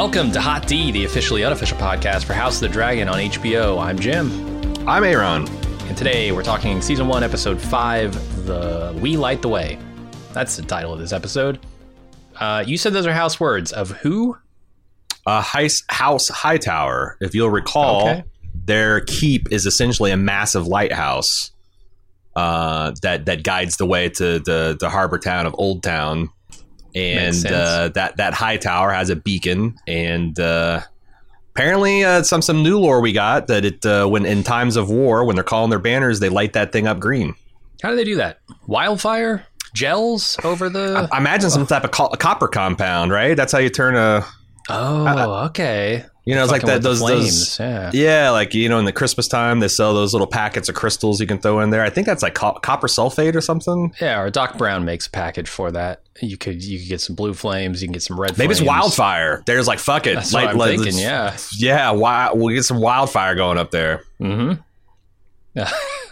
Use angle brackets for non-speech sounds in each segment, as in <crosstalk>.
Welcome to Hot D, the officially unofficial podcast for House of the Dragon on HBO. I'm Jim, I'm Aaron. and today we're talking season one, episode five, "The We Light the Way." That's the title of this episode. Uh, you said those are house words of who? Uh, Heis, House Hightower. If you'll recall, Okay. their keep is essentially a massive lighthouse uh, that that guides the way to the the harbor town of Old Town, and uh, that that high tower has a beacon, and uh, apparently uh, some some new lore we got that it uh, when in times of war when they're calling their banners they light that thing up green. How do they do that? Wildfire gels over the. I imagine some type of co- copper compound, right? That's how you turn a oh, okay. You know, it's like that. Those, flames, those, yeah. like you know, in the Christmas time, they sell those little packets of crystals you can throw in there. I think that's like co- copper sulfate or something. Yeah, or Doc Brown makes a package for that. You could you could get some blue flames. You can get some red. Maybe it's flames. wildfire. There's like fuck it. That's Light- what I'm let- thinking. Yeah. yeah. Why we'll get some wildfire going up there. Mm-hmm. <laughs>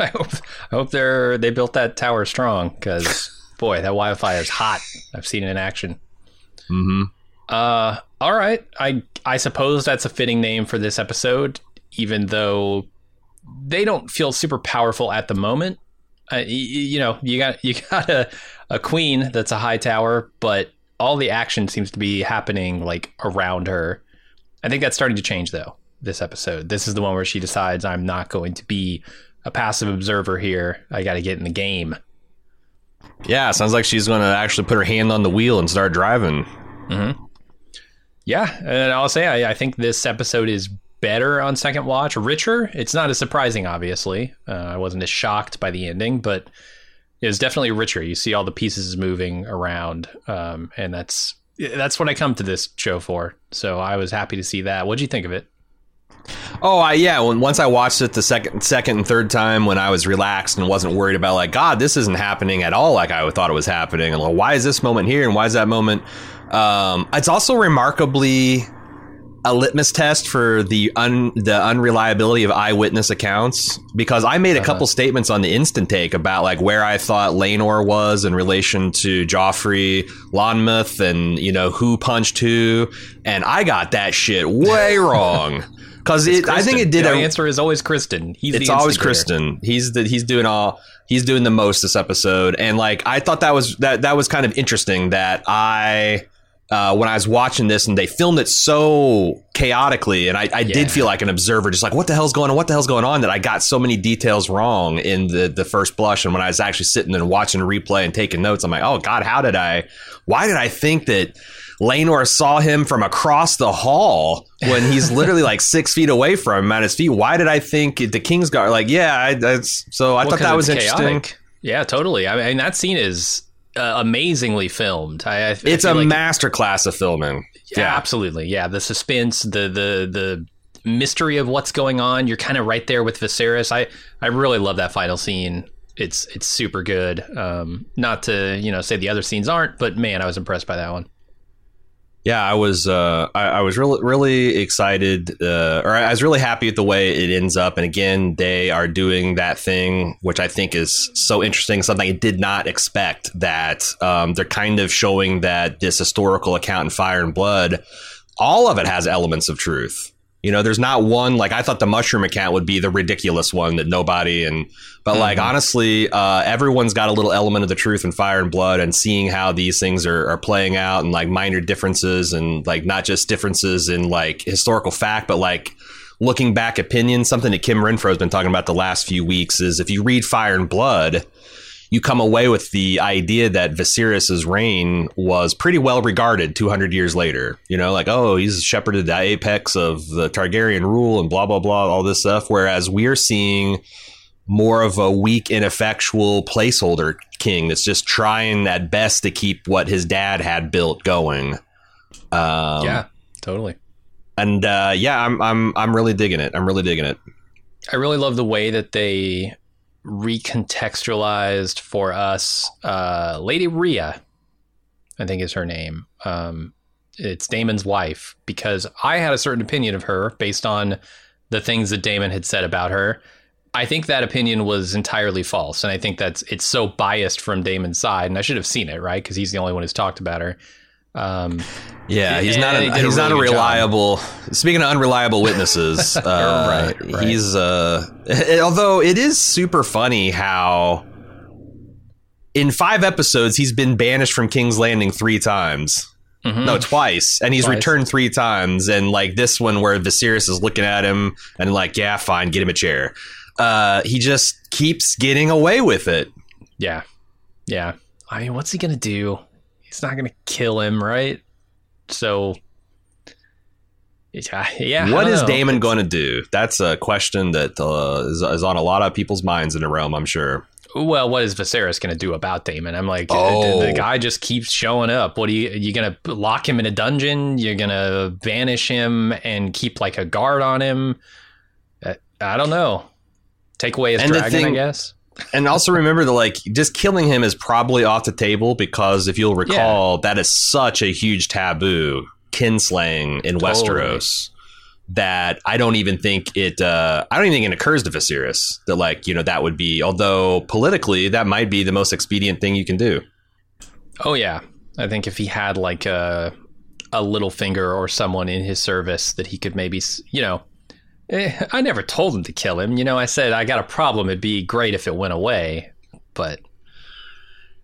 I hope I hope they're they built that tower strong because boy, that wildfire is hot. I've seen it in action. Mm-hmm. Uh, all right. I I suppose that's a fitting name for this episode, even though they don't feel super powerful at the moment. Uh, y- y- you know, you got <laughs> you got a a queen that's a high tower, but all the action seems to be happening like around her. I think that's starting to change though. This episode, this is the one where she decides I'm not going to be a passive observer here. I got to get in the game. Yeah, sounds like she's going to actually put her hand on the wheel and start driving. Yeah, and I'll say I, I think this episode is better on second watch, richer. It's not as surprising, obviously. Uh, I wasn't as shocked by the ending, but it was definitely richer. You see all the pieces moving around, um, and that's that's what I come to this show for. So I was happy to see that. What'd you think of it? Oh, I, yeah. When once I watched it the second, second, and third time, when I was relaxed and wasn't worried about like, God, this isn't happening at all like I thought it was happening, and like, why is this moment here and why is that moment? Um, it's also remarkably a litmus test for the un the unreliability of eyewitness accounts because I made a couple statements on the instant take about like where I thought Laenor was in relation to Joffrey, Lonmouth, and you know who punched who, and I got that shit way <laughs> wrong. Because I think it did The a, answer is always Criston. He's it's always. Criston. He's the he's doing all he's doing the most this episode, and like I thought that was that that was kind of interesting that I. Uh, when I was watching this and they filmed it so chaotically, and I, I Yeah. did feel like an observer, just like what the hell's going on, what the hell's going on, that I got so many details wrong in the the first blush. And when I was actually sitting and watching replay and taking notes, I'm like, oh god, how did I? Why did I think that Laenor saw him from across the hall when he's <laughs> literally like six feet away from him at his feet? Why did I think the Kingsguard? Like, yeah, I, that's so I Well, thought that was it's interesting. chaotic. Yeah, totally. I mean, that scene is uh, amazingly filmed. I, I, It's a like- masterclass of filming. Yeah, absolutely. Yeah, the suspense, the the the mystery of what's going on. You're kind of right there with Viserys. I I really love that final scene. It's it's super good. Um, not to you know say the other scenes aren't, but man, I was impressed by that one. Yeah, I was uh, I, I was really really excited, uh, or I was really happy with the way it ends up. And again, they are doing that thing, which I think is so interesting. Something I did not expect. That um, they're kind of showing that this historical account in Fire and Blood, all of it has elements of truth. You know, there's not one like I thought the mushroom account would be the ridiculous one that nobody and but like honestly, uh, everyone's got a little element of the truth in Fire and Blood and seeing how these things are, are playing out and like minor differences and like not just differences in like historical fact, but like looking back opinion. Something that Kim Renfro has been talking about the last few weeks is if you read Fire and Blood, you come away with the idea that Viserys's reign was pretty well regarded 200 years later. You know, like, oh, he's shepherded the apex of the Targaryen rule and blah, blah, blah, all this stuff. Whereas we're seeing more of a weak, ineffectual placeholder king that's just trying at best to keep what his dad had built going. Um, yeah, totally. And uh, yeah, I'm I'm I'm really digging it. I'm really digging it. I really love the way that they recontextualized for us uh, Lady Rhea, I think is her name. Um, it's Daemon's wife because I had a certain opinion of her based on the things that Daemon had said about her. I think that opinion was entirely false, and I think that's it's so biased from Daemon's side. And I should have seen it right because he's the only one who's talked about her. Um, yeah, he's not. A, he he's a not a reliable. Speaking of unreliable witnesses, <laughs> uh, right, right, he's. Uh, although it is super funny how in five episodes he's been banished from King's Landing three times. Mm-hmm. No, twice, and he's twice. returned three times. And like this one, where Viserys is looking at him and like, yeah, fine, get him a chair. Uh, he just keeps getting away with it. Yeah, yeah. I mean, what's he gonna do? He's not going to kill him, right? So, yeah, yeah. What is know. Daemon going to do? That's a question that uh, is, is on a lot of people's minds in the realm. I'm sure. Well, what is Viserys going to do about Daemon? I'm like, oh. the, the, guy just keeps showing up. What are you? You going to lock him in a dungeon? You're going to banish him and keep like a guard on him? Uh, I don't know. Take away his and dragon, thing, I guess and also remember that like just killing him is probably off the table because if you'll recall, yeah. that is such a huge taboo, kinslaying in totally. Westeros. That I don't even think it. Uh, I don't even think it occurs to Viserys that like you know that would be. Although politically, that might be the most expedient thing you can do. Oh yeah, I think if he had like a a Littlefinger or someone in his service that he could maybe you know I never told him to kill him. You know, I said I got a problem. It'd be great if it went away, but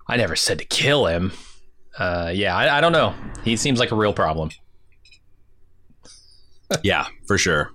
I never said to kill him. Uh, yeah, I, I don't know. He seems like a real problem. <laughs> yeah, for sure.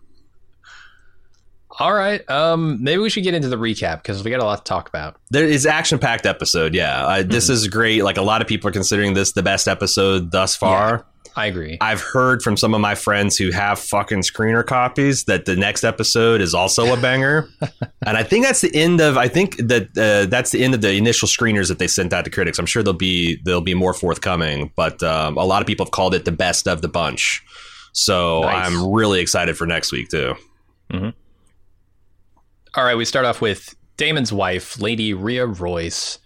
All right. Um, maybe we should get into the recap because we got a lot to talk about. There is action packed episode. Yeah, uh, this mm-hmm. is great. Like a lot of people are considering this the best episode thus far. I agree. I've heard from some of my friends who have fucking screener copies that the next episode is also a banger, <laughs> and I think that's the end of. I think that uh, that's the end of the initial screeners that they sent out to critics. I'm sure there'll be there'll be more forthcoming, but um, a lot of people have called it the best of the bunch. So nice. I'm really excited for next week too. Mm-hmm. All right, we start off with Daemon's wife, Lady Rhea Royce,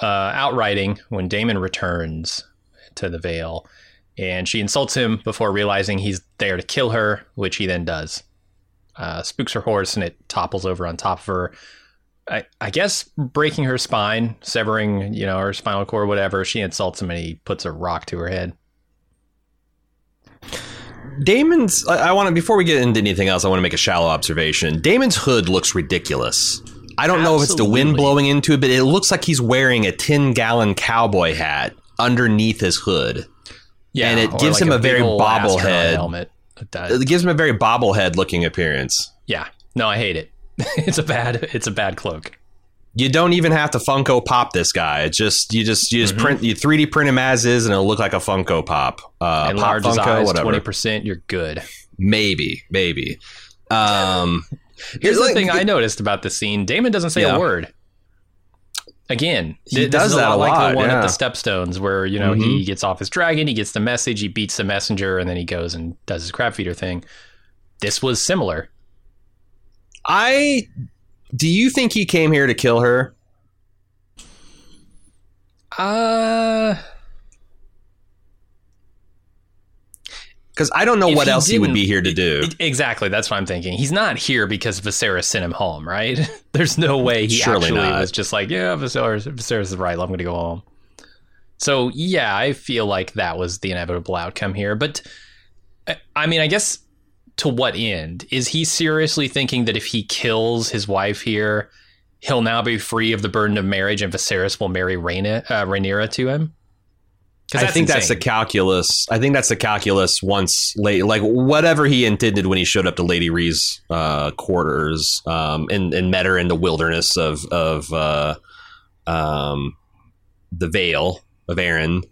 uh, out riding when Daemon returns to the Vale and she insults him before realizing he's there to kill her, which he then does. Uh, spooks her horse and it topples over on top of her. I, I, guess breaking her spine, severing, you know, her spinal cord, whatever. She insults him and he puts a rock to her head. Daemon's. I, I want to before we get into anything else. I want to make a shallow observation. Daemon's hood looks ridiculous. I don't Absolutely. know if it's the wind blowing into it, but it looks like he's wearing a ten gallon cowboy hat underneath his hood. Yeah, and it gives like him a, a very bobblehead helmet. It gives him a very bobblehead looking appearance. Yeah, no, I hate it. <laughs> it's a bad, it's a bad cloak. You don't even have to Funko Pop this guy. It's just you just you just mm-hmm. print you 3D print him as is, and it'll look like a Funko Pop. Uh, and pop Funko, twenty percent, you're good. Maybe, maybe. Um, Here's the thing I noticed about the scene: Daemon doesn't say yeah. a word. Again, he does that a lot, like the one yeah. at the Stepstones, where you know mm-hmm. he gets off his dragon, he gets the message, he beats the messenger, and then he goes and does his crab feeder thing. This was similar. I do you think he came here to kill her? Uh Because I don't know what else he would be here to do. Exactly, that's what I'm thinking. He's not here because Viserys sent him home, right? <laughs> There's no way he Surely actually not. was just like, yeah, Viserys, Viserys is right. I'm going to go home. So yeah, I feel like that was the inevitable outcome here. But I mean, I guess to what end is he seriously thinking that if he kills his wife here, he'll now be free of the burden of marriage, and Viserys will marry Rhaena, uh, Rhaenyra to him? I think insane. that's the calculus. I think that's the calculus once late, like whatever he intended when he showed up to Lady Rhea's uh, quarters um, and, and met her in the wilderness of of uh, um, the Vale of Arryn.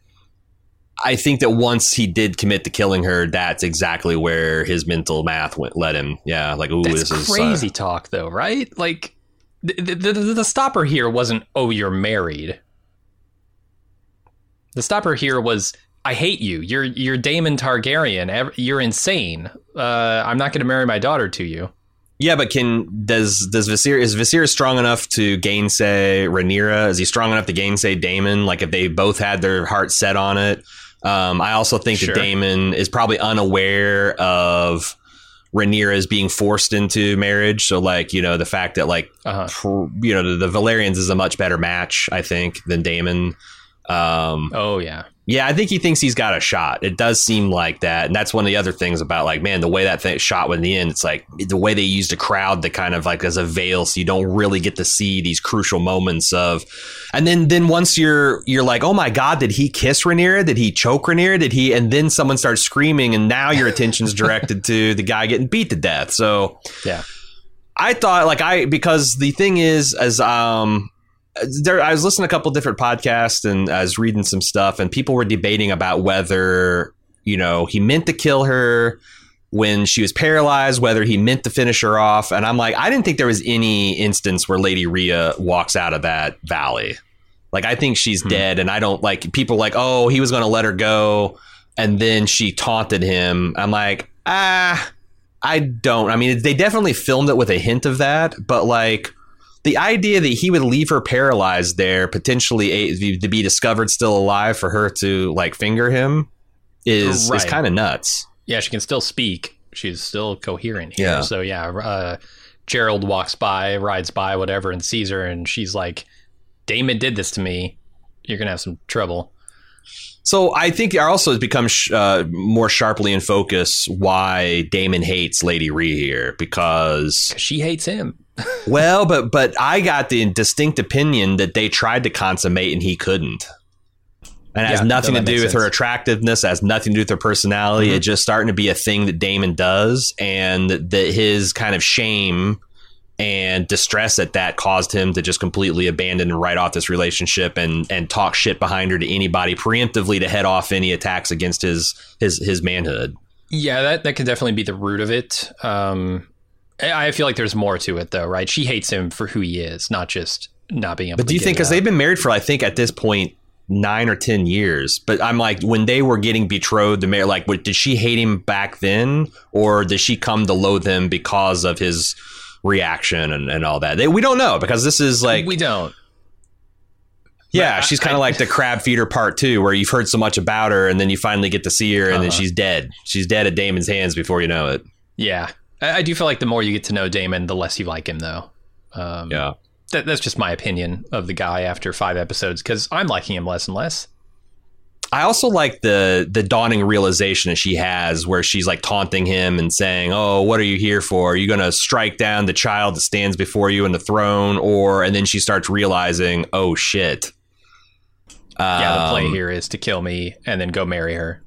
I think that once he did commit to killing her, that's exactly where his mental math went led him. Yeah, like ooh, That's this crazy is uh, talk, though, right? Like, the, the, the, the stopper here wasn't, oh, you're married. The stopper here was, I hate you. You're you're Daemon Targaryen. You're insane. Uh, I'm not going to marry my daughter to you. yeah. But can does does Viserys is Viserys strong enough to gainsay Rhaenyra? Is he strong enough to gainsay Daemon? Like if they both had their heart set on it. Um, I also think Sure. that Daemon is probably unaware of Rhaenyra is being forced into marriage. So like you know the fact that like Uh-huh. pr- you know the, the Velaryons is a much better match I think than Daemon. Um, Oh yeah. yeah, I think he thinks he's got a shot. It does seem like that, and that's one of the other things about like, man, the way that thing shot in the end. It's like the way they used a crowd to kind of like as a veil, so you don't really get to see these crucial moments of. And then, then once you're you're like, oh my god, did he kiss Rhaenyra? Did he choke Rhaenyra? Did he? And then someone starts screaming, and now your attention's directed to the guy getting beat to death. So Yeah. I thought like I because the thing is as um there I was listening to a couple different podcasts and I was reading some stuff and people were debating about whether you know he meant to kill her when she was paralyzed whether he meant to finish her off and I'm like I didn't think there was any instance where Lady Rhea walks out of that valley like I think she's Hmm. dead and I don't like people like oh he was going to let her go and then she taunted him I'm like ah I don't. I mean, they definitely filmed it with a hint of that, but like the idea that he would leave her paralyzed there, potentially a, to be discovered still alive for her to like finger him, is is kind of nuts. Yeah, she can still speak. She's still coherent here. Yeah. So yeah, uh, Gerold walks by, rides by, whatever, and sees her, and she's like, "Daemon did this to me. You're gonna have some trouble." So I think it also has become sh- uh, more sharply in focus why Daemon hates Lady Rhea here because She hates him. <laughs> well, but but I got the distinct opinion that they tried to consummate and he couldn't. And it has nothing to do with her attractiveness, it has nothing to do with her personality. Mhm. It's just starting to be a thing that Daemon does, and that his kind of shame and distress at that caused him to just completely abandon and write off this relationship and and talk shit behind her to anybody preemptively to head off any attacks against his his his manhood. Yeah, that that could definitely be the root of it. Um, I feel like there's more to it, though, right? She hates him for who he is, not just not being able. But to do you think because they've been married for I think at this point nine or ten years? But I'm like when they were getting betrothed, the mayor like what, did she hate him back then, or did she come to loathe him because of his reaction and, and all that? They, we don't know because this is like we don't. yeah, but she's kind of like the crab feeder part two, where you've heard so much about her and then you finally get to see her and then Uh-huh. she's dead. She's dead at Daemon's hands before you know it. Yeah, I, I do feel like the more you get to know Daemon, the less you like him, though. Um, Yeah. that, that's just my opinion of the guy after five episodes because I'm liking him less and less. I also like the the dawning realization that she has where she's like taunting him and saying, "Oh, what are you here for? Are you going to strike down the child that stands before you in the throne?" Or and then she starts realizing, "Oh shit." yeah, the play Um, here is to kill me and then go marry her.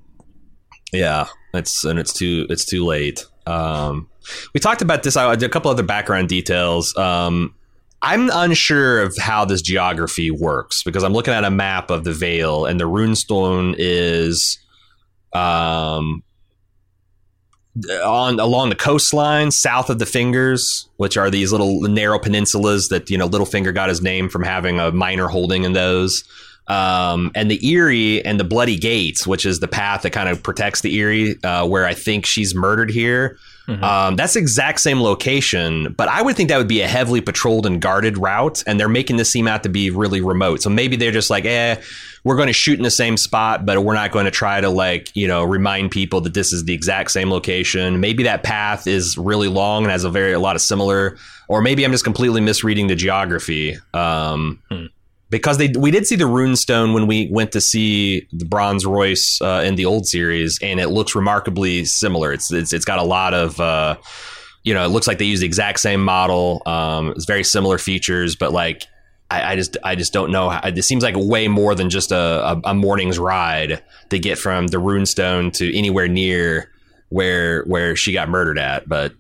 Yeah, it's and it's too it's too late. Um, we talked about this. I did a couple other background details. Um, I'm unsure of how this geography works because I'm looking at a map of the Vale, and the runestone is um, on along the coastline south of the Fingers, which are these little narrow peninsulas that you know Littlefinger got his name from having a minor holding in those. Um, and the Eyrie and the Bloody Gates, which is the path that kind of protects the Eyrie, uh, where I think she's murdered here. Mhm. Um, that's the exact same location, but I would think that would be a heavily patrolled and guarded route, and they're making this seem out to be really remote. So maybe they're just like, eh, we're going to shoot in the same spot, but we're not going to try to like, you know, remind people that this is the exact same location. Maybe that path is really long and has a very a lot of similar, or maybe I'm just completely misreading the geography. Um, Hmm. Because they we did see the runestone when we went to see the Bronze Royce uh, in the old series, and it looks remarkably similar. It's it's, it's got a lot of uh, you know, it looks like they use the exact same model. Um, it's very similar features, but like I, I just I just don't know. How, it seems like way more than just a, a, a morning's ride to get from the runestone to anywhere near where where she got murdered at. But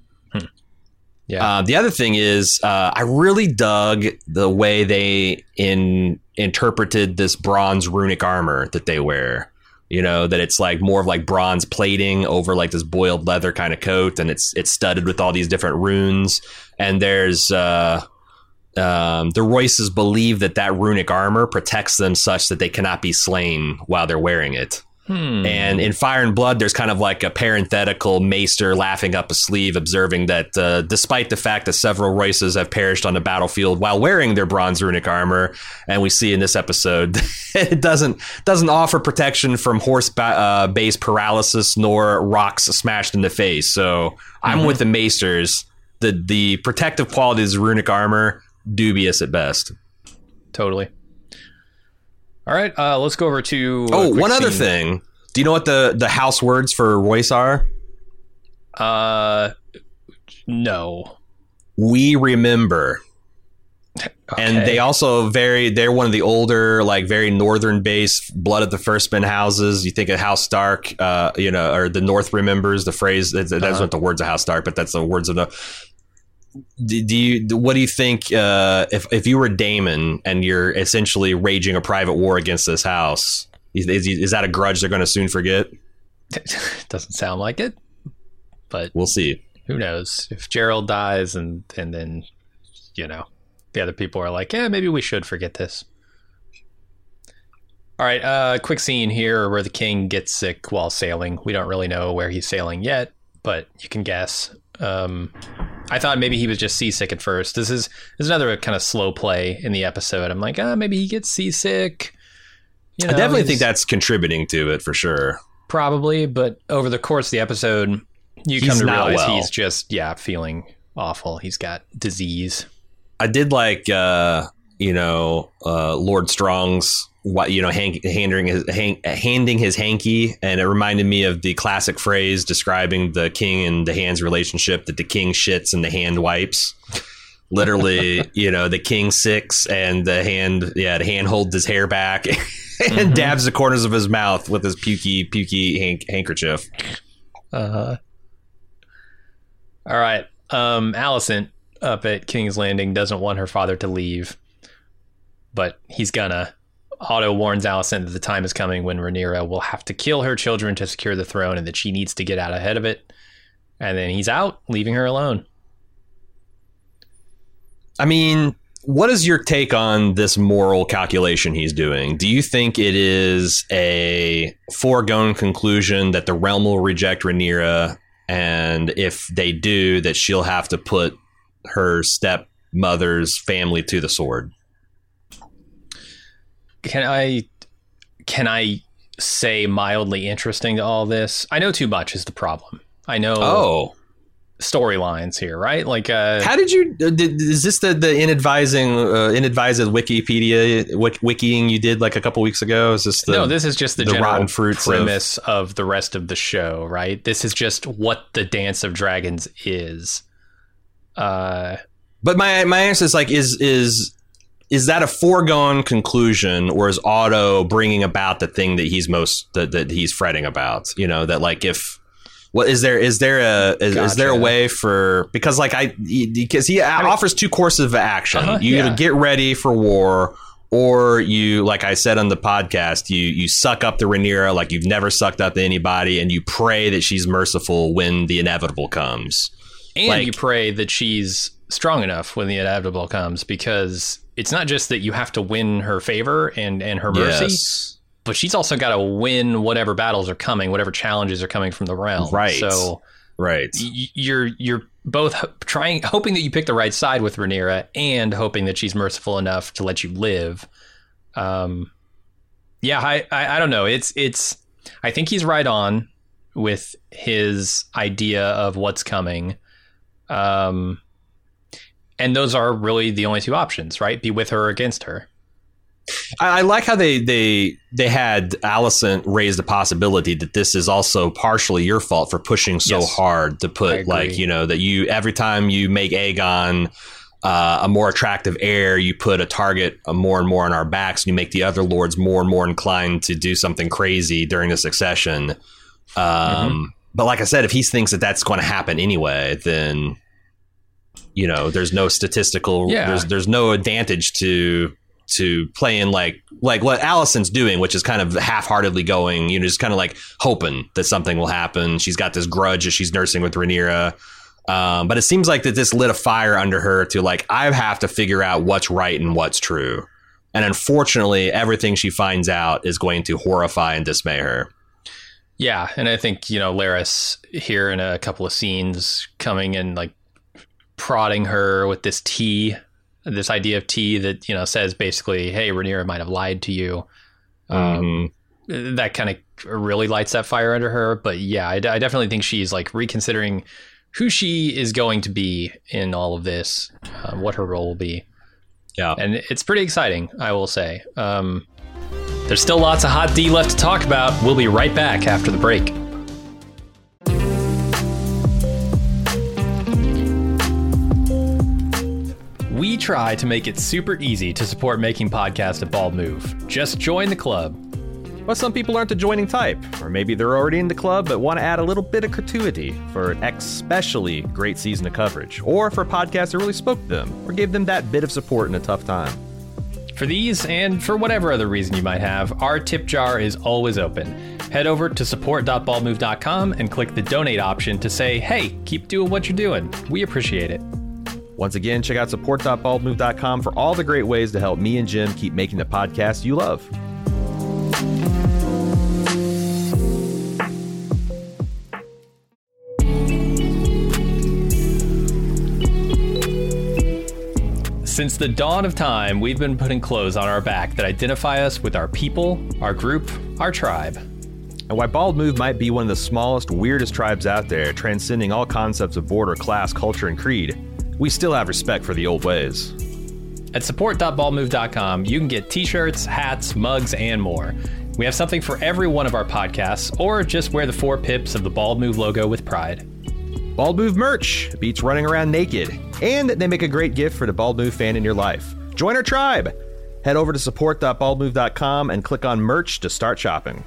Yeah. Uh, the other thing is, uh, I really dug the way they in interpreted this bronze runic armor that they wear. You know that it's like more of like bronze plating over like this boiled leather kind of coat, and it's it's studded with all these different runes. And there's uh, um, the Royces believe that that runic armor protects them such that they cannot be slain while they're wearing it. Hmm. And in Fire and Blood, there's kind of like a parenthetical maester laughing up a sleeve, observing that uh, despite the fact that several Royces have perished on the battlefield while wearing their bronze runic armor, and we see in this episode, <laughs> it doesn't doesn't offer protection from horse ba- uh, base paralysis nor rocks smashed in the face. So I'm with the maesters. The the protective qualities of runic armor dubious at best. totally. All right, uh, let's go over to. Oh, one other thing. Do you know what the the house words for Royce are? Uh, no. we remember and they also very they're one of the older like very northern based blood of the first men houses you think of house stark uh you know or the north remembers the phrase that's, that's Uh-huh. not the words of house stark but that's the words of the do do you what do you think uh if if you were damon and you're essentially raging a private war against this house is, is, is that a grudge they're going to soon forget <laughs> Doesn't sound like it, but we'll see who knows? If Gerold dies and and then, you know, the other people are like, yeah, maybe we should forget this. All right, uh, quick scene here where the king gets sick while sailing. We don't really know where he's sailing yet, but you can guess. Um, I thought maybe he was just seasick at first. This is this is another kind of slow play in the episode. I'm like, ah, maybe he gets seasick. You i definitely think that's contributing to it for sure probably, but over the course of the episode, you He's come to realize well. he's just yeah feeling awful. He's got disease. I did like uh, you know uh, Lord Strong's what you know hand, handing his hand, handing his hanky, and it reminded me of the classic phrase describing the king and the hand's relationship that the king shits and the hand wipes. Literally, <laughs> you know, the king six and the hand, yeah, the hand holds his hair back <laughs> and Mhm. dabs the corners of his mouth with his pukey pukey hank, handkerchief. Uh, all right. Um, Alicent up at King's Landing doesn't want her father to leave, but he's gonna. Otto warns Alicent that the time is coming when Rhaenyra will have to kill her children to secure the throne and that she needs to get out ahead of it. And then he's out, leaving her alone. I mean, what is your take on this moral calculation he's doing? Do you think it is a foregone conclusion that the realm will reject Rhaenyra, and if they do, that she'll have to put her stepmother's family to the sword? Can I can I say mildly interesting to all this? I know too much is the problem. I know Oh, storylines here, right? Like uh how did you? uh, Did, is this the the inadvising, uh, inadvised Wikipedia wik, wikiing you did like a couple weeks ago? Is this the no, this is just the, the general rotten fruits of- premise of... the rest of the show, right? This is just what the Dance of Dragons is. Uh, But my my answer is like is is is that a foregone conclusion, or is Otto bringing about the thing that he's most that, that he's fretting about? You know that like if what is there is there a is, is there a way for because like I because he offers two courses of action. Uh-huh, you yeah. either get ready for war. Or you, like I said on the podcast, you you suck up the Rhaenyra like you've never sucked up to anybody, and you pray that she's merciful when the inevitable comes. and Like- you pray that she's strong enough when the inevitable comes, because it's not just that you have to win her favor and and her mercy, Yes. but she's also got to win whatever battles are coming, whatever challenges are coming from the realm. Right. So Right. y- you're you're both trying hoping that you pick the right side with Rhaenyra and hoping that she's merciful enough to let you live. Um, yeah, I, I I don't know. It's it's I think he's right on with his idea of what's coming. Um, and those are really the only two options, right? Be with her or against her. I, I like how they they they had Alicent raise the possibility that this is also partially your fault for pushing so Yes. hard to put like you know that you every time you make Aegon uh, a more attractive heir, you put a target uh, more and more on our backs, and you make the other lords more and more inclined to do something crazy during the succession. Um, But like I said, if he thinks that that's going to happen anyway, then you know, there's no statistical, Yeah. there's there's no advantage to to playing like like what Alicent's doing, which is kind of half-heartedly going, you know, just kind of like hoping that something will happen. She's got this grudge that she's nursing with Rhaenyra. Um, but it seems like that this lit a fire under her to like I have to figure out what's right and what's true. And unfortunately, everything she finds out is going to horrify and dismay her. Yeah, and I think you know Larys here in a couple of scenes coming and like prodding her with this tea, this idea of tea that you know says basically, "Hey, Rhaenyra might have lied to you." Um, Mhm. that kind of really lights that fire under her. But yeah, I, I definitely think she's like reconsidering who she is going to be in all of this, uh, what her role will be. Yeah. And it's pretty exciting, I will say. Um, there's still lots of hot D left to talk about. We'll be right back after the break. Try to make it super easy to support making podcasts at Bald Move. Just join the club. But some people aren't the joining type, or maybe they're already in the club but want to add a little bit of gratuity for an especially great season of coverage, or for a podcast that really spoke to them, or gave them that bit of support in a tough time. For these, and for whatever other reason you might have, our tip jar is always open. Head over to support.baldmove.com and click the donate option to say, hey, keep doing what you're doing. We appreciate it. Once again, check out support.baldmove.com for all the great ways to help me and Jim keep making the podcast you love. Since the dawn of time, we've been putting clothes on our back that identify us with our people, our group, our tribe. And while Bald Move might be one of the smallest, weirdest tribes out there, transcending all concepts of border, class, culture, and creed, we still have respect for the old ways. At support.baldmove.com, you can get t shirts, hats, mugs, and more. We have something for every one of our podcasts, or just wear the four pips of the Bald Move logo with pride. Bald Move merch beats running around naked, and they make a great gift for the Bald Move fan in your life. Join our tribe! Head over to support.baldmove.com and click on merch to start shopping.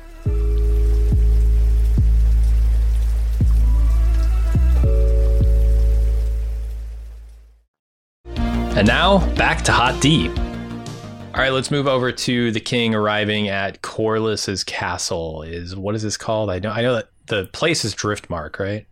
And now, back to Hot D. All right, let's move over to the king arriving at Corlys's castle. Is what is this called? I know I know that the place is Driftmark, right?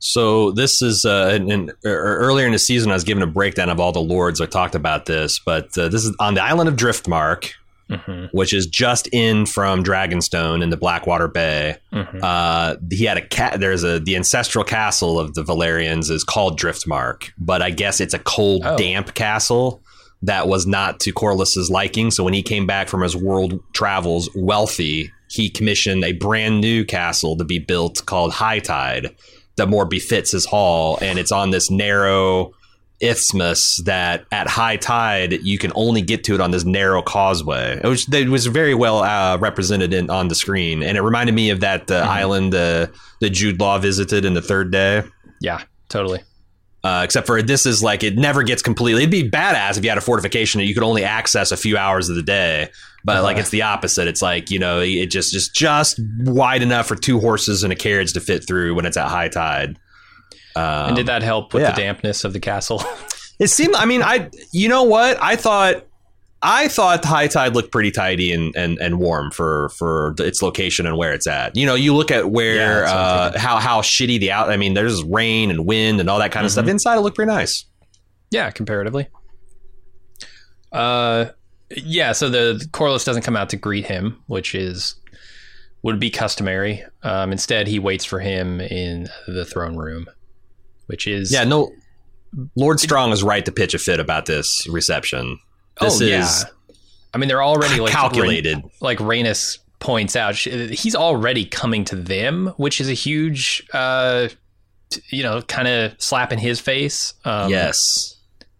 So this is uh, in, in, er, earlier in the season. I was given a breakdown of all the lords. I talked about this, but uh, this is on the island of Driftmark, Mm-hmm. which is just in from Dragonstone in the Blackwater Bay. Mhm. Uh, he had a cat. There's a the ancestral castle of the Velaryons is called Driftmark, but I guess it's a cold, Oh. damp castle that was not to Corlys's liking. So when he came back from his world travels, wealthy, he commissioned a brand new castle to be built called High Tide that more befits his hall, and it's on this narrow isthmus that at high tide you can only get to it on this narrow causeway. It was was very well uh, represented in, on the screen, and it reminded me of that uh, island uh, that Jude Law visited in the third day. Yeah, totally. Uh, except for this is like it never gets completely. It'd be badass if you had a fortification that you could only access a few hours of the day. But like Uh-huh. it's the opposite. It's like you know it just just just wide enough for two horses and a carriage to fit through when it's at high tide. Um, and did that help with yeah. the dampness of the castle? <laughs> It seemed. I mean, I. You know what? I thought. I thought high tide looked pretty tidy and, and, and warm for for its location and where it's at. You know, you look at where that's uh, how how shitty the out. I mean, there's rain and wind and all that kind of stuff. Inside, it looked pretty nice. yeah, comparatively. Uh, yeah. So the, the Corlys doesn't come out to greet him, which is would be customary. Um, instead, he waits for him in the throne room, which is Yeah, no. Lord Strong is right to pitch a fit about this reception. This oh is yeah. I mean, they're already like calculated. like Rhaenys points out, he's already coming to them, which is a huge, uh, you know, kind of slap in his face. Um, yes.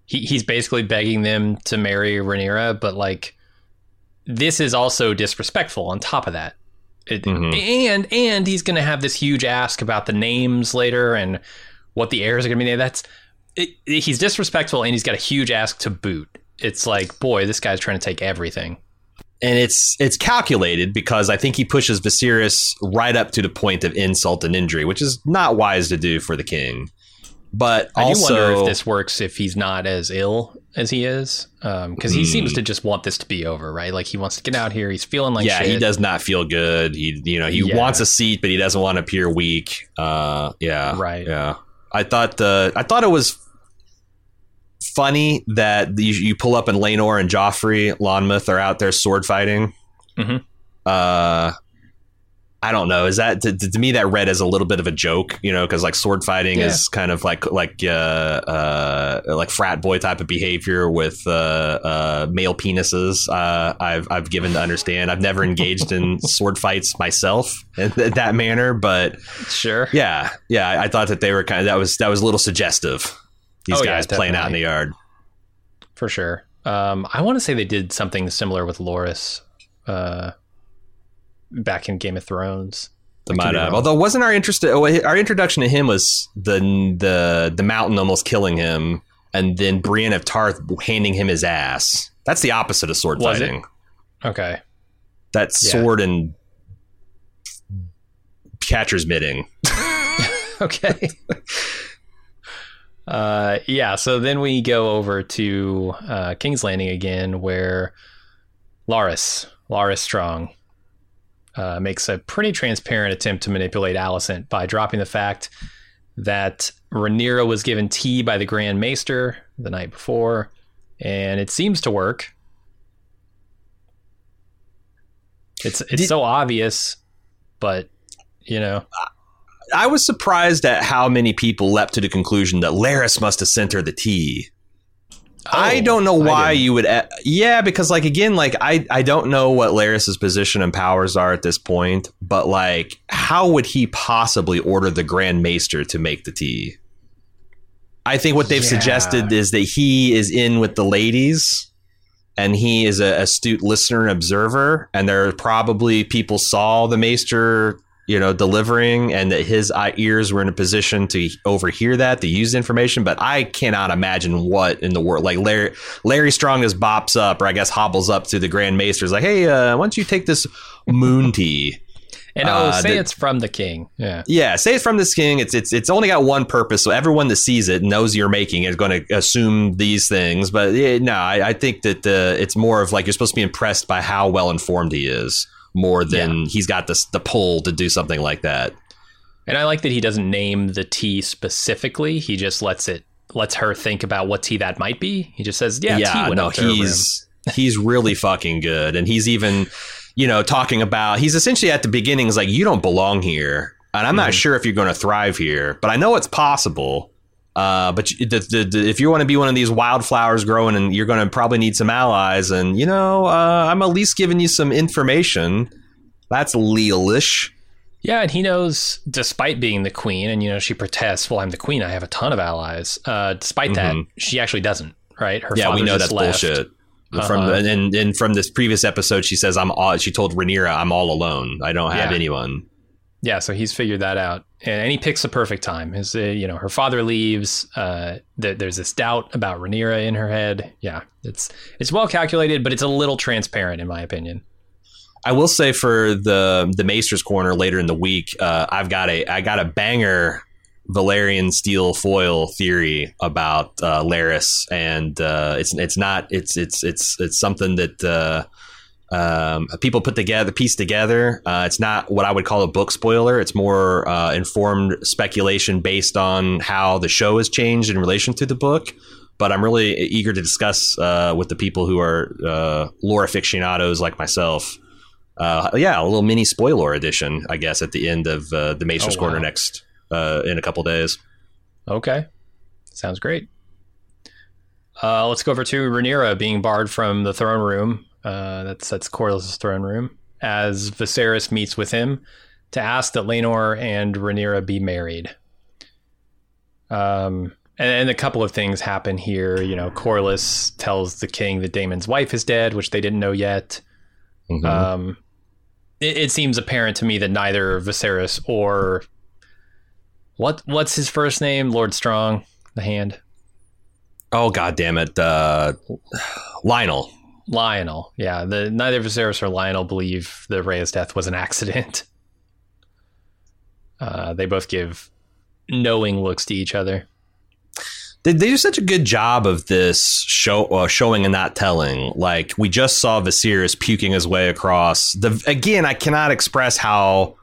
he, he's basically begging them to marry Rhaenyra, but like, this is also disrespectful. On top of that, it, Mhm. and and he's going to have this huge ask about the names later and what the heirs are going to be. That's it, it- he's disrespectful, and he's got a huge ask to boot. It's like, boy, this guy's trying to take everything. and it's it's calculated because I think he pushes Viserys right up to the point of insult and injury, which is not wise to do for the king. But I also, do wonder if this works if he's not as ill as he is, because he seems to just want this to be over, right? Like he wants to get out here. He's feeling like yeah, shit. he does not feel good. He, you know, he Yeah. wants a seat, but he doesn't want to appear weak. Uh, yeah, Right. Yeah, I thought the, I thought it was funny that you, you pull up and Laenor and Joffrey Lonmouth are out there sword fighting. Mhm. Uh, I don't know. Is that to, to me that read as a little bit of a joke, you know, because like sword fighting Yeah. is kind of like like uh, uh, like frat boy type of behavior with uh, uh, male penises. Uh, I've I've given to understand. I've never engaged in <laughs> sword fights myself in th- that manner, but sure. yeah, yeah, I, I thought that they were kind of that was that was a little suggestive. These Oh, yeah, guys playing out in the yard. for sure. Um, I want to say they did something similar with Loras uh, back in Game of Thrones. They could might have. Although wasn't our interest oh, our introduction to him was the the the mountain almost killing him, and then Brienne of Tarth handing him his ass. That's the opposite of sword Was it? fighting. Okay. That's Yeah. sword and catcher's mitting. <laughs> okay. <laughs> uh, yeah. So then we go over to uh, King's Landing again, where Larys, Larys Strong, uh, makes a pretty transparent attempt to manipulate Alicent by dropping the fact that Rhaenyra was given tea by the Grand Maester the night before, and it seems to work. It's it's Did- so obvious, but you know, I was surprised at how many people leapt to the conclusion that Larys must have sent her the tea. I Oh, don't know why you would. Yeah, because like again, like I I don't know what Larys's position and powers are at this point, but like how would he possibly order the Grand Maester to make the tea? I think what they've Yeah. suggested is that he is in with the ladies. And he is an astute listener and observer, and there are probably people saw the Maester you know, delivering and that his ears were in a position to overhear that, to use the information. But I cannot imagine what in the world, like Larry, Larry Strong just bops up, or I guess hobbles up to the Grand Maester, is like, hey, uh, why don't you take this moon tea? and oh, Uh, say it's from the king. Yeah. Yeah, say it's from this king. It's it's it's only got one purpose, so everyone that sees it knows you're making is going to assume these things. But yeah, no, I, I think that uh, it's more of like you're supposed to be impressed by how well informed he is, more than he's got this the pull to do something like that. And I like that he doesn't name the tea specifically. He just lets it lets her think about what tea that might be. He just says, "Yeah, tea went no, he's <laughs> he's really fucking good, and he's even, you know, talking about he's essentially at the beginning is like, you don't belong here, and I'm not Mhm. sure if you're going to thrive here, but I know it's possible. Uh, but the, the, the, if you want to be one of these wildflowers growing, and you're going to probably need some allies, and you know, uh, I'm at least giving you some information. That's lealish. Yeah, and he knows, despite being the queen, and you know she protests, "Well, I'm the queen. I have a ton of allies." Uh, despite that, Mhm. she actually doesn't. Right? Her yeah, we know that's left. bullshit. From Uh-huh. the, and, and from this previous episode, she says, "I'm all." She told Rhaenyra, "I'm all alone. I don't have Yeah. anyone." Yeah, so he's figured that out, and, and he picks the perfect time. His, uh, you know, her father leaves. Uh, th- there's this doubt about Rhaenyra in her head. Yeah, it's it's well calculated, but it's a little transparent, in my opinion. I will say for the the Maester's corner later in the week, uh, I've got a I got a banger Valyrian steel foil theory about uh, Larys, and uh, it's it's not it's it's it's it's something that. Um, people put together piece together. Uh, it's not what I would call a book spoiler. It's more uh, informed speculation based on how the show has changed in relation to the book. But I'm really eager to discuss uh, with the people who are uh, lore aficionados like myself. Uh, yeah, a little mini spoiler edition, I guess, at the end of uh, the Maester's Oh, wow. Corner next uh, in a couple days. Okay, sounds great. Uh, let's go over to Rhaenyra being barred from the throne room. Uh, that's that's Corlys' throne room as Viserys meets with him to ask that Laenor and Rhaenyra be married. Um, and, and a couple of things happen here. You know, Corlys tells the king that Daemon's wife is dead, which they didn't know yet. Mhm. Um, it, it seems apparent to me that neither Viserys or what what's his first name, Lord Strong, the Hand, oh god damn it, uh, Lyonel. Lyonel. Yeah, the neither Viserys or Lyonel believe that Rhea's death was an accident. <laughs> Uh, they both give knowing looks to each other. they, they do such a good job of this show uh, showing and not telling. Like we just saw Viserys puking his way across the. Again, I cannot express how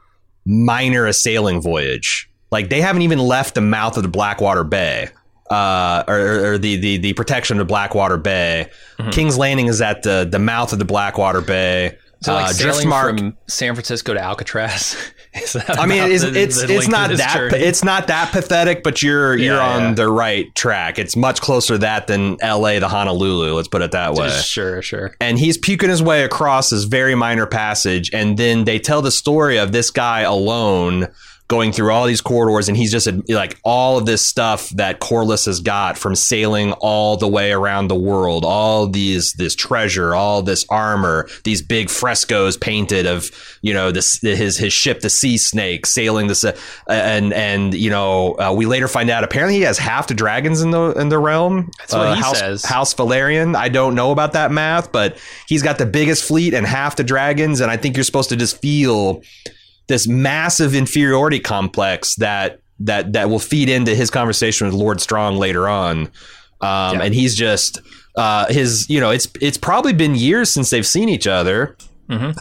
minor a sailing voyage. Like they haven't even left the mouth of the Blackwater Bay. Uh, or, or the, the the protection of Blackwater Bay. Mm-hmm. King's Landing is at the the mouth of the Blackwater Bay. So like Uh, Driftmark- from San Francisco to Alcatraz. <laughs> Is that I mean, it's the- it's the it's not that journey? it's not that pathetic, but you're you're on yeah. the right track. It's much closer to that than L.A. to Honolulu. Let's put it that way. sure, sure. And he's puking his way across this very minor passage, and then they tell the story of this guy alone going through all these corridors, and he's just like all of this stuff that Corlys has got from sailing all the way around the world, all these this treasure, all this armor, these big frescoes painted of you know this his his ship, the Sea Snake, sailing this, uh, and and you know uh, we later find out apparently he has half the dragons in the in the realm. That's what Uh, he House, says. House Velaryon. I don't know about that math, but he's got the biggest fleet and half the dragons, and I think you're supposed to just feel this massive inferiority complex that that that will feed into his conversation with Lord Strong later on. Um, And he's just uh, his, you know, it's it's probably been years since they've seen each other.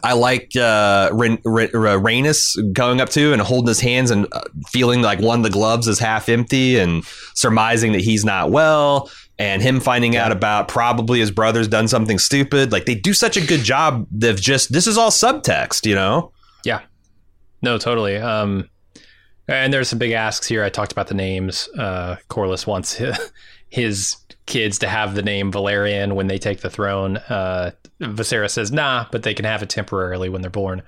I liked uh, Ren- Ren- Rhaenys going up to and holding his hands and uh, feeling like one of the gloves is half empty and surmising that he's not well. And him finding out about probably his brother's done something stupid. Like they do such a good job of just this is all subtext, you know. Yeah. No, totally. Um, and there's some big asks here. I talked about the names. Uh, Corlys wants his, <laughs> his kids to have the name Velaryon when they take the throne. Uh, Viserys says, nah, but they can have it temporarily when they're born.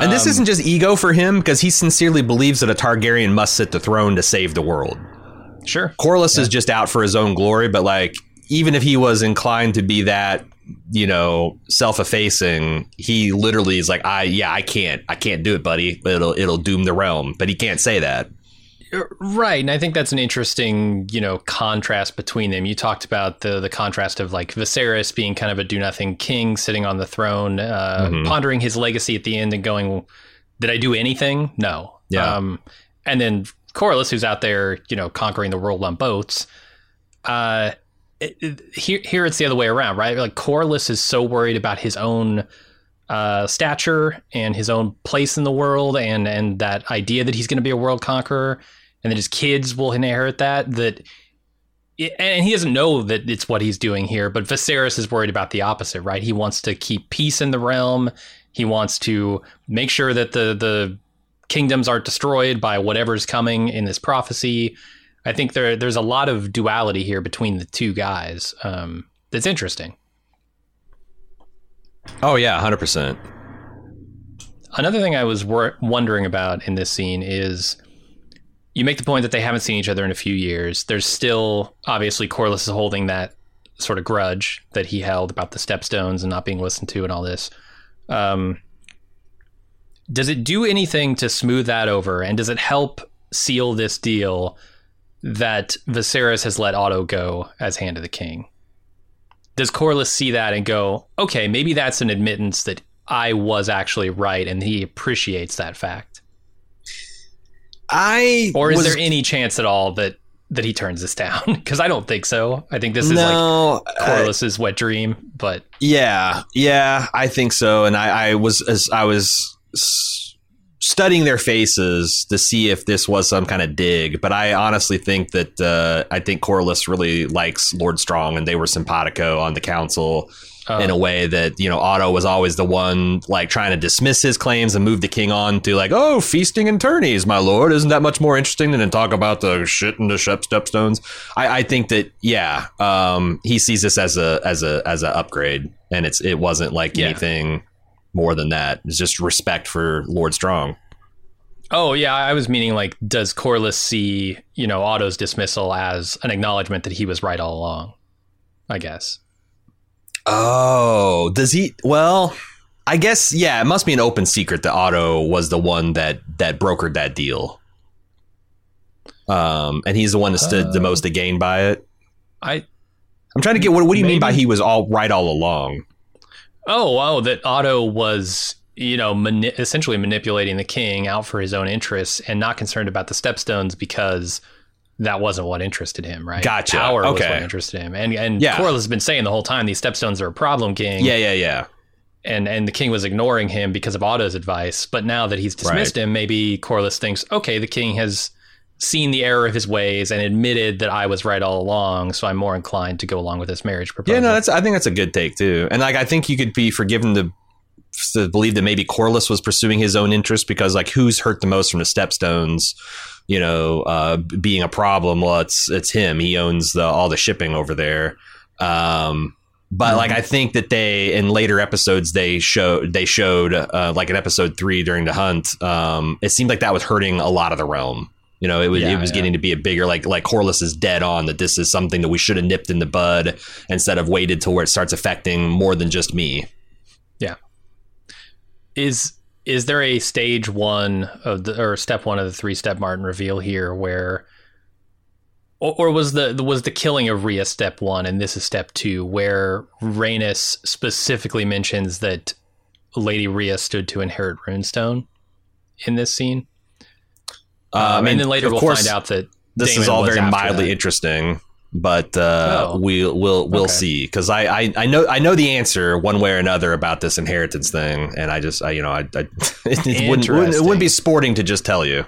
And this Um, isn't just ego for him because he sincerely believes that a Targaryen must sit the throne to save the world. Sure. Corlys is just out for his own glory, but like even if he was inclined to be that, you know, self-effacing, he literally is like, I yeah, I can't, I can't do it, buddy. It'll it'll doom the realm. But he can't say that. Right, and I think that's an interesting, you know, contrast between them. You talked about the the contrast of like Viserys being kind of a do nothing king sitting on the throne, uh, Mhm. pondering his legacy at the end and going, "Did I do anything? No." Yeah. Um, and then Corlys, who's out there, you know, conquering the world on boats. Uh, it, it- here, here it's the other way around, right? Like Corlys is so worried about his own uh, stature and his own place in the world, and and that idea that he's going to be a world conqueror, and that his kids will inherit that. That, and he doesn't know that it's what he's doing here. But Viserys is worried about the opposite, right? He wants to keep peace in the realm. He wants to make sure that the the kingdoms aren't destroyed by whatever's coming in this prophecy. I think there there's a lot of duality here between the two guys. Um, that's interesting. Oh yeah, hundred percent. Another thing I was wor- wondering about in this scene is you make the point that they haven't seen each other in a few years. There's still obviously Corlys is holding that sort of grudge that he held about the stepstones and not being listened to and all this. Um, does it do anything to smooth that over, and does it help seal this deal that Viserys has let Otto go as Hand of the King? Does Corlys see that and go, okay, maybe that's an admittance that I was actually right, and he appreciates that fact? I Or is was- there any chance at all that that he turns this <laughs> down? Because I don't think so. I think this is like no I- Corlys's wet dream. But Yeah, yeah, I think so. And I, I was as I was studying their faces to see if this was some kind of dig, but I honestly think that uh, I think Corlys really likes Lord Strong, and they were simpatico on the council uh, in a way that you know Otto was always the one like trying to dismiss his claims and move the king on to like oh feasting and tourneys my lord. Isn't that much more interesting than to talk about the shit and the shep stepstones I, I think that yeah um, he sees this as a as a as a upgrade and it's it wasn't like Yeah. anything more than that it's just respect for Lord Strong oh yeah, I was meaning like, does Corlys see you know Otto's dismissal as an acknowledgement that he was right all along? I guess. Oh, does he? Well, I guess yeah. It must be an open secret that Otto was the one that that brokered that deal. Um, and he's the one that stood the Uh, most to gain by it. I I'm trying to get what. What do you mean by he was all right all along? Oh, oh, that Otto was, you know, mani- essentially manipulating the king out for his own interests and not concerned about the stepstones because that wasn't what interested him, right? Gotcha. Power was what interested him, and and Yeah. Corlys has been saying the whole time these stepstones are a problem, King. Yeah, yeah, yeah. and and the king was ignoring him because of Otto's advice. But now that he's dismissed him, maybe Corlys thinks, okay, the king has seen the error of his ways and admitted that I was right all along, so I'm more inclined to go along with this marriage proposal. Yeah, no, that's I think that's a good take too. And like I think you could be forgiven to to believe that maybe Corlys was pursuing his own interest because like who's hurt the most from the stepstones, you know, uh, being a problem? Well, it's it's him. He owns the all the shipping over there. Um, but like I think that they in later episodes they showed they showed uh, like in episode three during the hunt. Um, it seemed like that was hurting a lot of the realm. You know, it was Yeah, it was yeah. getting to be a bigger like like Corlys is dead on that this is something that we should have nipped in the bud instead of waited till where it starts affecting more than just me. Yeah. Is is there a stage one of the or step one of the three step Martin reveal here where or, or was the was the killing of Rhea step one and this is step two where Rhaenys specifically mentions that Lady Rhea stood to inherit Runestone in this scene? Uh, Um, and then later we'll course, find out that this Daemon is all very mildly that. interesting, but uh, Oh. we'll we'll we'll Okay. see because I, I I know I know the answer one way or another about this inheritance thing, and I just I, you know I, I <laughs> it, wouldn't, wouldn't it wouldn't be sporting to just tell you.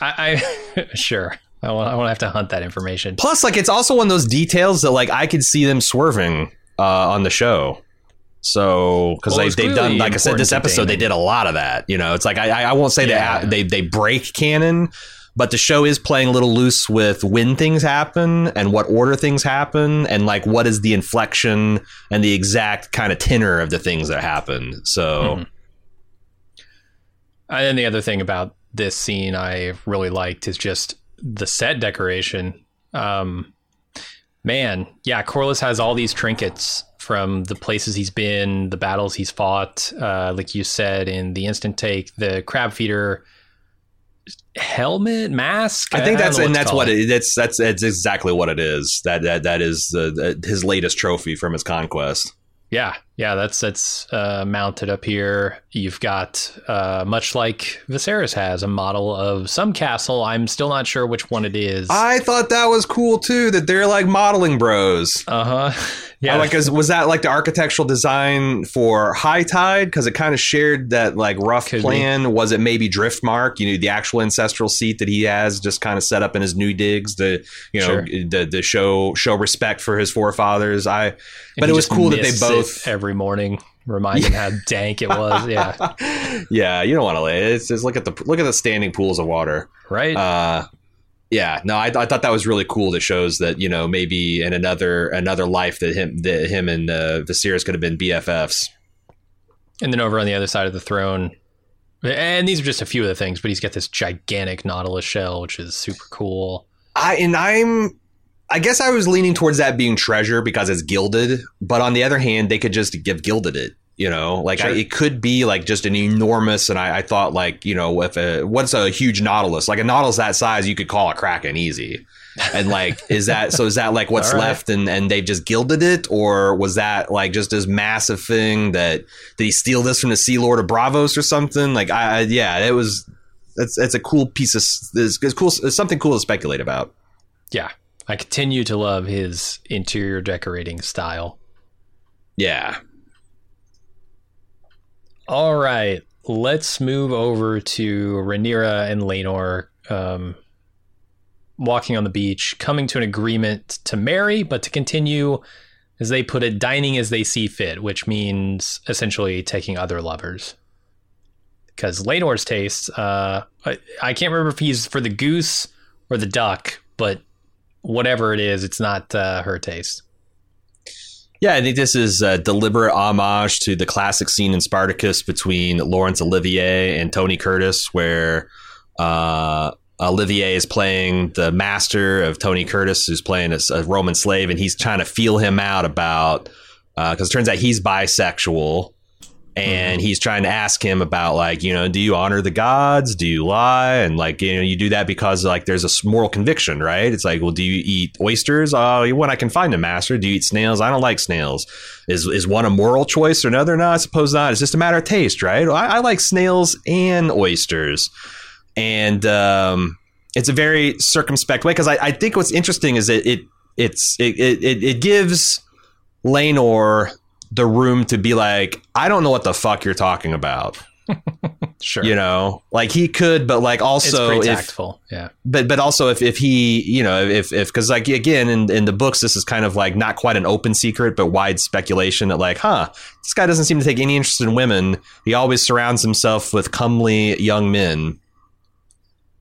I, I <laughs> sure. I want, I want to have to hunt that information. Plus, like it's also one of those details that like I could see them swerving uh, on the show. So because Well, they, they've done like I said this episode they did a lot of that. You know, it's like I I won't say Yeah. they they they break canon. But the show is playing a little loose with when things happen and what order things happen and like what is the inflection and the exact kind of tenor of the things that happen. So Mhm. And then the other thing about this scene I really liked is just the set decoration. Um, man, yeah, Corlys has all these trinkets from the places he's been, the battles he's fought. Uh, like you said in the instant take, the crab feeder helmet, mask. I think don't that's and that's what it, that's that's that's exactly what it is. That that that is the, the, his latest trophy from his conquest. Yeah, yeah, that's that's uh, mounted up here. You've got uh, much like Viserys has a model of some castle. I'm still not sure which one it is. I thought that was cool too. That they're like modeling bros. Uh huh. <laughs> Yeah, like is, was that like the architectural design for High Tide? Because it kind of shared that like rough Could be. plan. Was it maybe Driftmark? You know, the actual ancestral seat that he has just kind of set up in his new digs to you know Sure. the the show show respect for his forefathers. I, And but it was cool that they both. every morning reminding how dank it was. Yeah, <laughs> yeah, you don't want to lay. It's just look at the look at the standing pools of water. right. Uh, yeah, no, I, I thought that was really cool. That shows that you know maybe in another another life that him that him and uh, Viserys could have been BFFs. and then over on the other side of the throne, and these are just a few of the things, but he's got this gigantic nautilus shell, which is super cool. I and I'm I guess I was leaning towards that being treasure because it's gilded, but on the other hand, they could just give gilded it. You know, like I, it could be like just an enormous. And I, I thought like you know if a what's a huge nautilus like a nautilus that size you could call a kraken easy. And like, <laughs> is that so? Is that like what's right. left, and and they've just gilded it, or was that like just this massive thing that did he steal this from the Sea Lord of Braavos or something? Like, I, I yeah, it was. It's it's a cool piece of it's, it's cool. It's something cool to speculate about. Yeah, I continue to love his interior decorating style. Yeah. All right, let's move over to Rhaenyra and Laenor um, walking on the beach, coming to an agreement to marry, but to continue, as they put it, dining as they see fit, which means essentially taking other lovers. Because Laenor's taste, uh, I, I can't remember if he's for the goose or the duck, but whatever it is, it's not uh, her taste. Yeah, I think this is a deliberate homage to the classic scene in Spartacus between Laurence Olivier and Tony Curtis, where uh, Olivier is playing the master of Tony Curtis, who's playing a, a Roman slave, and he's trying to feel him out about because it turns out he's bisexual. And he's trying to ask him about like you know do you honor the gods? Do you lie? And like you know you do that because like there's a moral conviction right? It's like well do you eat oysters? Oh when I can find a master do you eat snails? I don't like snails. Is is one a moral choice or another? No I suppose not. It's just a matter of taste right? I, I like snails and oysters. And um it's a very circumspect way because I, I think what's interesting is it, it it's it, it it gives Laenor the room to be like, I don't know what the fuck you're talking about. <laughs> Sure. You know, like he could, but like also if tactful. Yeah. but but also if, if he you know if if because like again in, in the books this is kind of like not quite an open secret but wide speculation that like huh this guy doesn't seem to take any interest in women he always surrounds himself with comely young men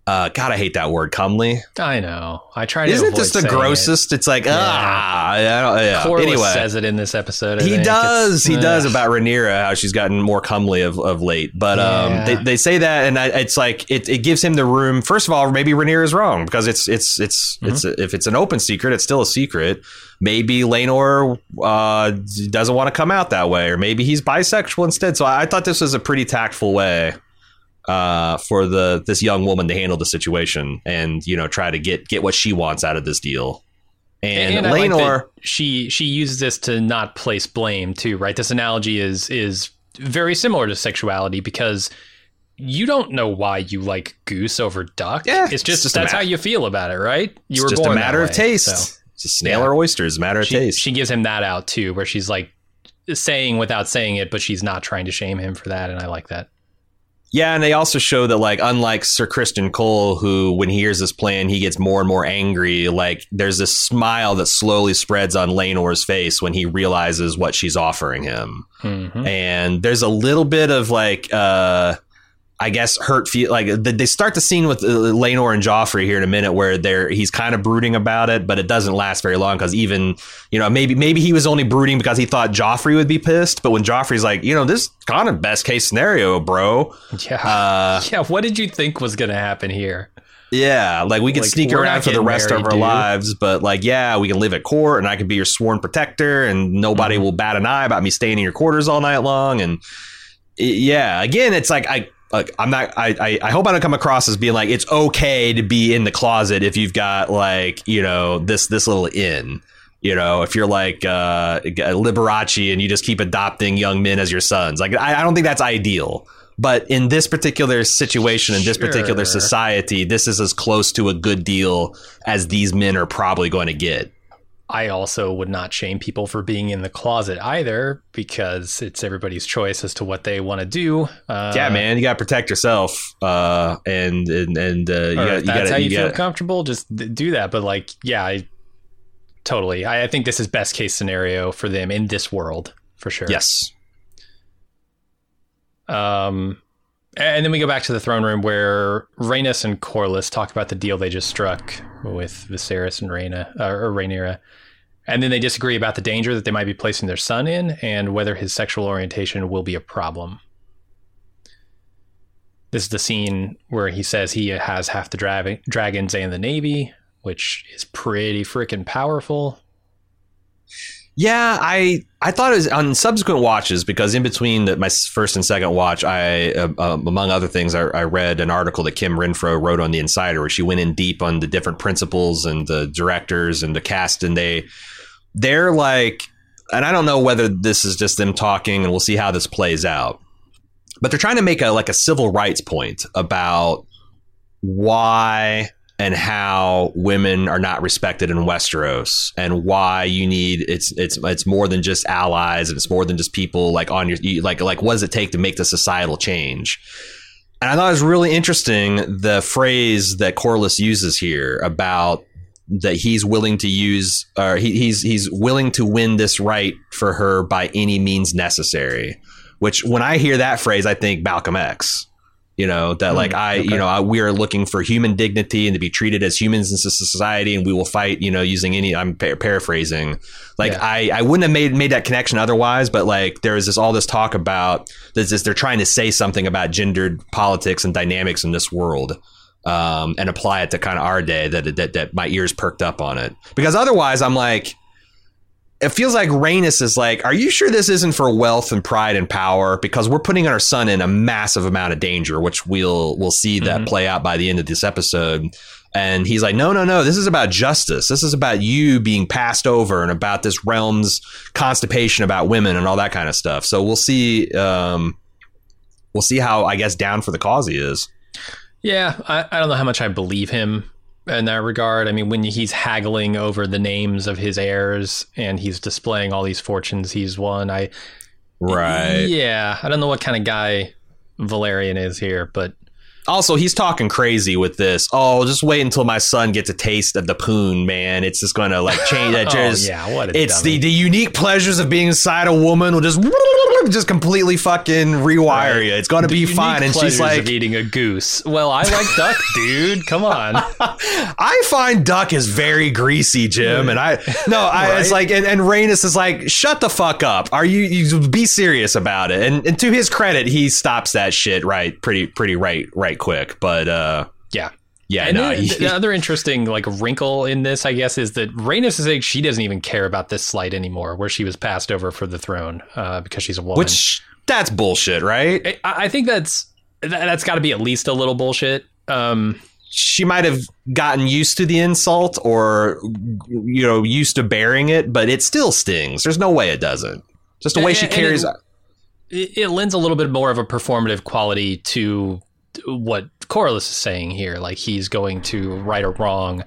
uh god i hate that word comely I know. I try to. isn't it just the saying it. grossest it's like ah I don't, yeah. Anyway says it in this episode. I he think. does. It's- He does about Rhaenyra, how she's gotten more comely of, of late. But um, they, they say that, and I, it's like it, it gives him the room. First of all, maybe Rhaenyra is wrong because it's it's it's Mm-hmm. it's if it's an open secret, it's still a secret. Maybe Laenor uh, doesn't want to come out that way, or maybe he's bisexual instead. So I, I thought this was a pretty tactful way uh, for the this young woman to handle the situation, and you know try to get get what she wants out of this deal. And, I like Laenor. that she she uses this to not place blame too, right? This analogy is is very similar to sexuality because you don't know why you like goose over duck. Yeah, it's it's just, just that's ma- how you feel about it, right? You it's were just a born that matter of taste. so. It's a snail Yeah. or oyster. It's a matter of She, taste. she gives him that out too, where she's like saying without saying it, but she's not trying to shame him for that, and I like that. Yeah, and they also show that like unlike Sir Criston Cole, who when he hears this plan, he gets more and more angry. Like there's this smile that slowly spreads on Laenor's face when he realizes what she's offering him. Mhm. and there's a little bit of like uh I guess hurt feel like they start the scene with uh, Laenor and Joffrey here in a minute where they're he's kind of brooding about it, but it doesn't last very long because even you know maybe maybe he was only brooding because he thought Joffrey would be pissed, but when Joffrey's like you know this kind of best case scenario, bro. Yeah, Uh, <laughs> yeah. What did you think was going to happen here? yeah, like we could Like, sneak around for the rest married, of our dude. lives, but like yeah, we can live at court, and I can be your sworn protector, and nobody Mm-hmm. will bat an eye about me staying in your quarters all night long, and yeah again it's like i like i'm not I, I i hope i don't come across as being like it's okay to be in the closet if you've got like you know this this little inn. You know if you're like uh liberace and you just keep adopting young men as your sons. Like i, I don't think that's ideal. But in this particular situation in this particular society this is as close to a good deal as these men are probably going to get I also would not shame people for being in the closet either, because it's everybody's choice as to what they want to do. Uh, yeah man you gotta protect yourself uh and and and uh you gotta, you that's gotta, how you, you feel gotta, comfortable. Just do that. But like, yeah, I totally. I, I think this is best case scenario for them in this world for sure. Yes. Um, and then we go back to the throne room where Rhaenys and Corlys talk about the deal they just struck with Viserys and Rhaena uh, or Rhaenyra. And then they disagree about the danger that they might be placing their son in and whether his sexual orientation will be a problem. This is the scene where he says he has half the dra- dragons and the navy, which is pretty freaking powerful. Yeah, I I thought it was on subsequent watches because in between the, my first and second watch, I uh, um, among other things, I, I read an article that Kim Renfro wrote on the Insider where she went in deep on the different principals and the directors and the cast, and they they're like, and I don't know whether this is just them talking, and we'll see how this plays out, but they're trying to make a like a civil rights point about why and how women are not respected in Westeros and why you need it's it's it's more than just allies and it's more than just people like on your like like what does it take to make the societal change? And I thought it was really interesting the phrase that Corlys uses here about that he's willing to use or he, he's he's willing to win this right for her by any means necessary which when I hear that phrase I think Malcolm X you know that like I you know I, we are looking for human dignity and to be treated as humans in society and we will fight you know using any I'm par- paraphrasing. Like Yeah. I I wouldn't have made made that connection otherwise but like there is this all this talk about this is they're trying to say something about gendered politics and dynamics in this world um, and apply it to kind of our day that, that that my ears perked up on it. Because otherwise I'm like it feels like Rhaenys is like, are you sure this isn't for wealth and pride and power? Because we're putting our son in a massive amount of danger, which we'll we'll see that Mhm. play out by the end of this episode. And he's like, no, no, no. This is about justice. This is about you being passed over and about this realm's constipation about women and all that kind of stuff. So we'll see. Um, we'll see how I guess down for the cause he is. Yeah, I, I don't know how much I believe him in that regard. I mean, when he's haggling over the names of his heirs and he's displaying all these fortunes he's won, I Right. yeah, I don't know what kind of guy Velaryon is here, but Also, he's talking crazy with this. Oh, just wait until my son gets a taste of the poon, man. It's just going to like change. that. <laughs> Oh, yeah, what It's dummy. the, the unique pleasures of being inside a woman will just <laughs> just completely fucking rewire Right. you. It's going to be fine. And she's like, eating a goose. Well, I like duck, <laughs> dude. Come on. I find duck is very greasy, Jim. And I no, I it's like and, and Rhaenys is like, shut the fuck up. Are you you be serious about it? And and to his credit, he stops that shit right pretty pretty right right quick. But uh Yeah. yeah, And no, then the other interesting like wrinkle in this, I guess, is that Rhaenys is saying she doesn't even care about this slight anymore, where she was passed over for the throne uh, because she's a woman. which that's bullshit, right? I, I think that's that, that's got to be at least a little bullshit. Um, she might have gotten used to the insult or you know used to bearing it but it still stings there's no way it doesn't just the way she And- carries it, it lends a little bit more of a performative quality to what Corlys is saying here. Like he's going to right or wrong.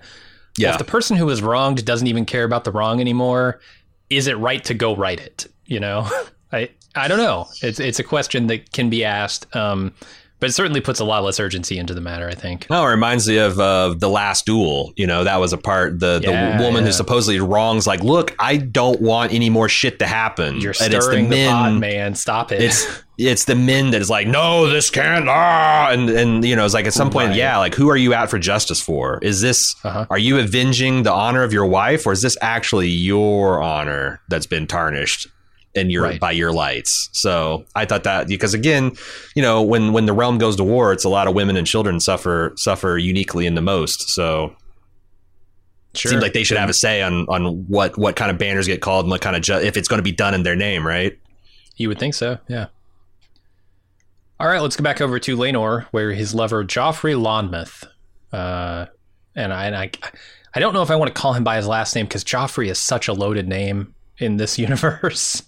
yeah If the person who was wronged doesn't even care about the wrong anymore, is it right to go right it? You know, <laughs> I I don't know. It's it's a question that can be asked, um, but it certainly puts a lot less urgency into the matter. I think. no, it reminds me of uh, the last duel. You know, that was a part. The the woman yeah. who supposedly wrongs, like, look, I don't want any more shit to happen. You're And it's stirring the, pot, man. Stop it. It's <laughs> it's the men that is like, no, this can't. Ah, and and you know, it's like at some point, Right. yeah, like who are you out for justice for? Is this Uh-huh. are you avenging the honor of your wife, or is this actually your honor that's been tarnished? in your Right. by your lights. So I thought that because again, you know, when when the realm goes to war, it's a lot of women and children suffer suffer uniquely in the most. So sure. seems like they should have a say on on what what kind of banners get called and what kind of ju- if it's going to be done in their name, right? You would think so, yeah. All right, let's go back over to Laenor, where his lover Joffrey Lonmouth, uh, and I, and I, I don't know if I want to call him by his last name because Joffrey is such a loaded name in this <laughs> universe.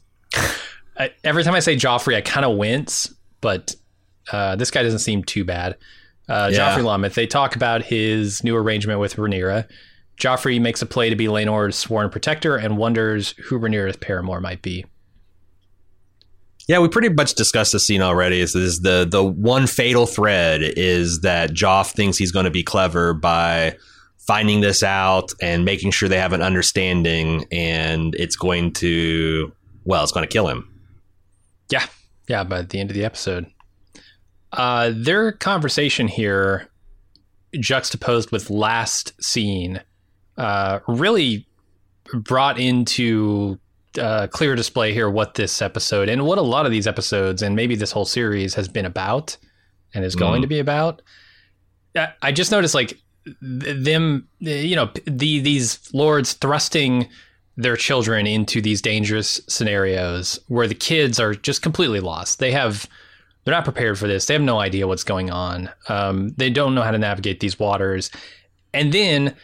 I, every time I say Joffrey, I kind of wince, but uh, this guy doesn't seem too bad. Uh, Yeah. Joffrey Lonmouth. They talk about his new arrangement with Rhaenyra. Joffrey makes a play to be Laenor's sworn protector and wonders who Rhaenyra's paramour might be. Yeah, we pretty much discussed the scene already. Is the the one fatal thread is that Joff thinks he's going to be clever by finding this out and making sure they have an understanding, and it's going to well, it's going to kill him. Yeah, yeah. By the end of the episode, uh, their conversation here, juxtaposed with last scene, uh, really brought into uh, clear display here what this episode and what a lot of these episodes and maybe this whole series has been about and is going Mm. to be about. I- just noticed like them, you know, the these lords thrusting their children into these dangerous scenarios where the kids are just completely lost. They have they're not prepared for this. They have no idea what's going on. Um, they don't know how to navigate these waters, and then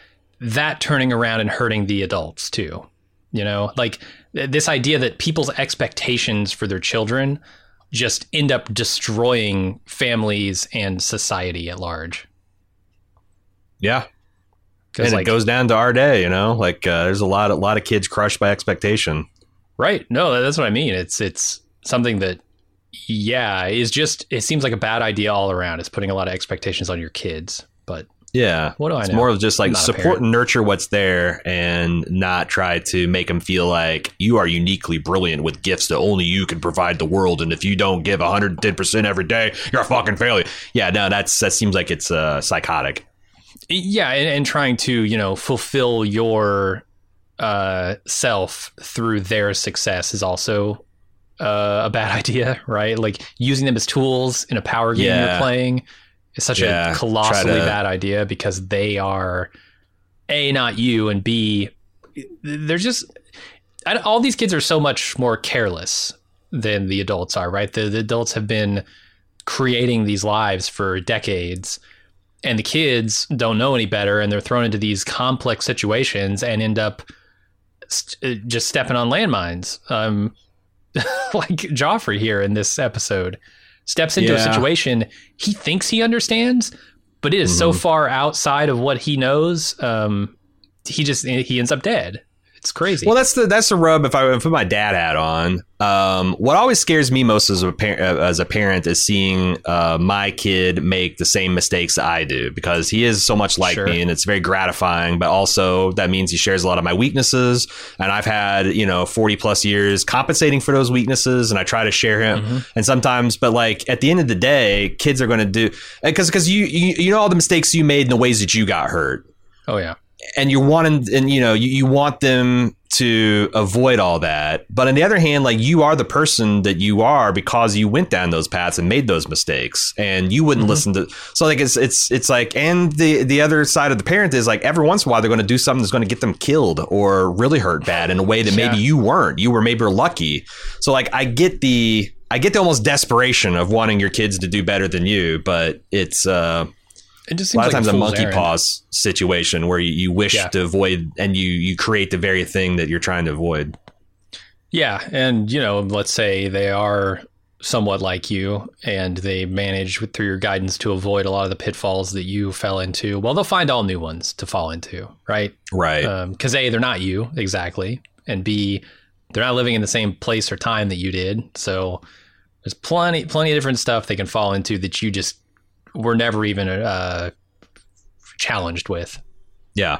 that turning around and hurting the adults too. You know, like this idea that people's expectations for their children just end up destroying families and society at large. Yeah, and like, it goes down to our day. You know, like uh, there's a lot a lot of kids crushed by expectation. Right. No, that's what I mean. It's it's something that yeah, is just it seems like a bad idea all around. It's putting a lot of expectations on your kids. But Yeah. What do I it's know? more of just like I'm not a support and nurture what's there and not try to make them feel like you are uniquely brilliant with gifts that only you can provide the world. And if you don't give 110% every day, you're a fucking failure. Yeah, no, that's that seems like it's uh, psychotic. yeah, and, and trying to, you know, fulfill your uh self through their success is also uh, a bad <laughs> idea, right? Like using them as tools in a power game Yeah. you're playing is such Yeah, a colossally to- bad idea because they are a not you and b they're just all these kids are so much more careless than the adults are, right? The, the adults have been creating these lives for decades and the kids don't know any better and they're thrown into these complex situations and end up st- uh, just stepping on landmines um <laughs> like joffrey here in this episode steps into a situation he thinks he understands but it is so far outside of what he knows. Um, he just he ends up dead. It's crazy. Well, that's the that's the rub. If I put my dad hat on, um, what always scares me most as a parent, as a parent is seeing uh, my kid make the same mistakes I do because he is so much like Sure. me, and it's very gratifying. But also that means he shares a lot of my weaknesses, and I've had you know forty plus years compensating for those weaknesses, and I try to share him. And sometimes, but like at the end of the day, kids are going to do because because you, you you know all the mistakes you made and the ways that you got hurt oh yeah. And you're wanting and you know you, you want them to avoid all that. But on the other hand like you are the person that you are because you went down those paths and made those mistakes and you wouldn't listen to so like it's it's it's like and the the other side of the parent is like every once in a while they're going to do something that's going to get them killed or really hurt bad in a way that maybe you weren't. You were maybe lucky. So like i get the i get the almost desperation of wanting your kids to do better than you but it's uh It just a lot of like times a monkey errand. paws situation where you, you wish Yeah. to avoid and you you create the very thing that you're trying to avoid. Yeah, and you know, let's say they are somewhat like you, and they manage with, through your guidance to avoid a lot of the pitfalls that you fell into. Well, they'll find all new ones to fall into, right? Right. Um, because a, they're not you exactly, and b, they're not living in the same place or time that you did. So there's plenty, plenty of different stuff they can fall into that you just were never even uh, challenged with. yeah.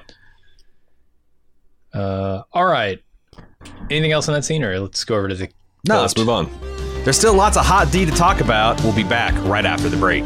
Uh, all right. Anything else in that scene, or let's go over to the No, let's move on. There's still lots of hot D to talk about. We'll be back right after the break.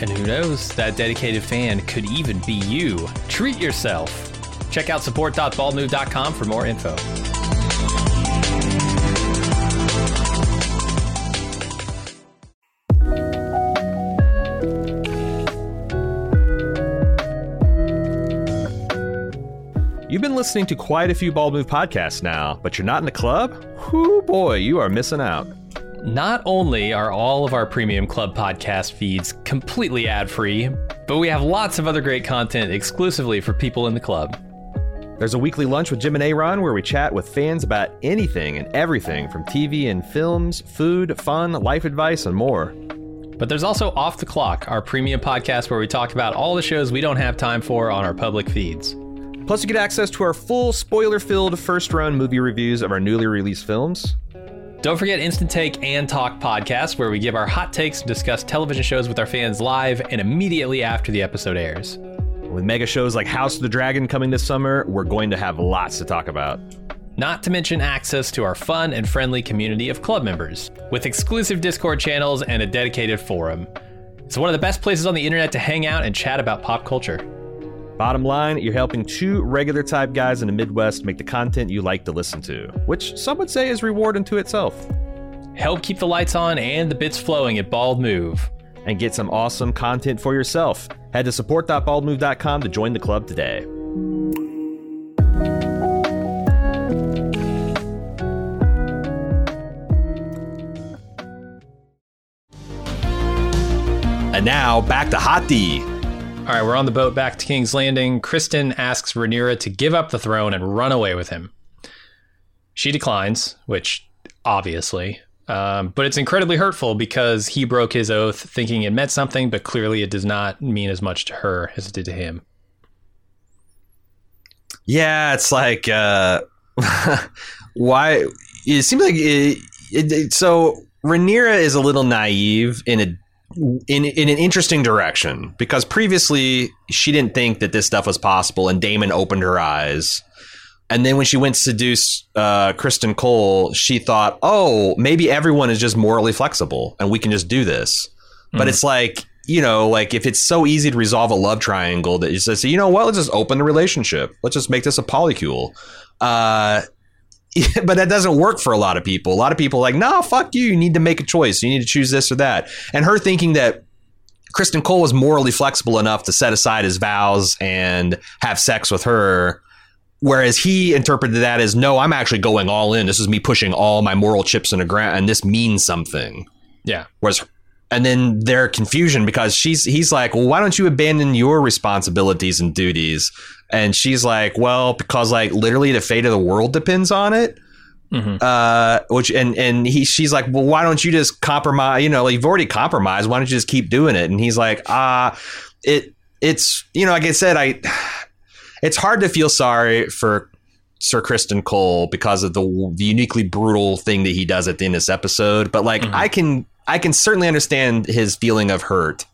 And who knows, that dedicated fan could even be you. Treat yourself. Check out support.baldmove.com for more info. You've been listening to quite a few Bald Move podcasts now, but you're not in the club? Whoo boy, you are missing out. Not only are all of our Premium Club podcast feeds completely ad free, but we have lots of other great content exclusively for people in the club. There's a weekly lunch with Jim and Aaron where we chat with fans about anything and everything from TV and films, food, fun, life advice, and more. But there's also Off the Clock, our premium podcast where we talk about all the shows we don't have time for on our public feeds. Plus, you get access to our full spoiler filled first round movie reviews of our newly released films. Don't forget Instant Take and Talk podcast, where we give our hot takes and discuss television shows with our fans live and immediately after the episode airs. With mega shows like House of the Dragon coming this summer, we're going to have lots to talk about. Not to mention access to our fun and friendly community of club members, with exclusive Discord channels and a dedicated forum. It's one of the best places on the internet to hang out and chat about pop culture. Bottom line, you're helping two regular type guys in the Midwest make the content you like to listen to, which some would say is reward unto itself. Help keep the lights on and the bits flowing at Bald Move. And get some awesome content for yourself. Head to support.baldmove.com to join the club today. And now back to Hot D. All right, we're on the boat back to King's Landing. Criston asks Rhaenyra to give up the throne and run away with him. She declines, which obviously, um, but it's incredibly hurtful because he broke his oath thinking it meant something, but clearly it does not mean as much to her as it did to him. Yeah, it's like uh <laughs> why it seems like it, it, it- so Rhaenyra is a little naive in a in in an interesting direction because previously she didn't think that this stuff was possible, and Daemon opened her eyes. And then when she went to seduce uh, Criston Cole, she thought, "Oh, maybe everyone is just morally flexible, and we can just do this." Mm. But it's like you know, like if it's so easy to resolve a love triangle that you say, you know what, let's just open the relationship. Let's just make this a polycule. Uh, <laughs> but that doesn't work for a lot of people. A lot of people are like, no, fuck you. You need to make a choice. You need to choose this or that. And her thinking that Criston Cole was morally flexible enough to set aside his vows and have sex with her. Whereas he interpreted that as, no, I'm actually going all in. This is me pushing all my moral chips in the ground, and this means something. Yeah. Whereas and then their confusion because she's he's like, well, why don't you abandon your responsibilities and duties? And she's like, well, because like literally the fate of the world depends on it. Mm-hmm. Uh, which and and he she's like, well, why don't you just compromise? You know, like, you've already compromised. Why don't you just keep doing it? And he's like, ah, uh, it it's you know, like I said, I <sighs> it's hard to feel sorry for Sir Criston Cole because of the, the uniquely brutal thing that he does at the end of this episode. But like, mm-hmm. I can I can certainly understand his feeling of hurt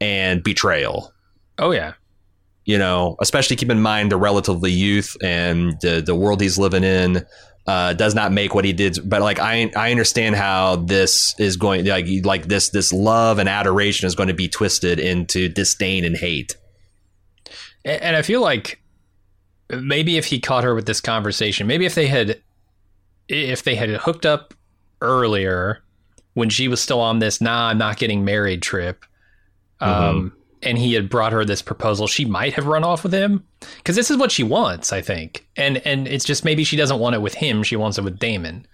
and betrayal. Oh yeah. You know, especially keep in mind the relatively youth and the the world he's living in uh, does not make what he did. But like I I understand how this is going like like this this love and adoration is going to be twisted into disdain and hate. And I feel like maybe if he caught her with this conversation, maybe if they had if they had hooked up earlier when she was still on this nah i'm not getting married trip um, mm-hmm. And he had brought her this proposal she might have run off with him because this is what she wants i think and and it's just maybe she doesn't want it with him she wants it with Daemon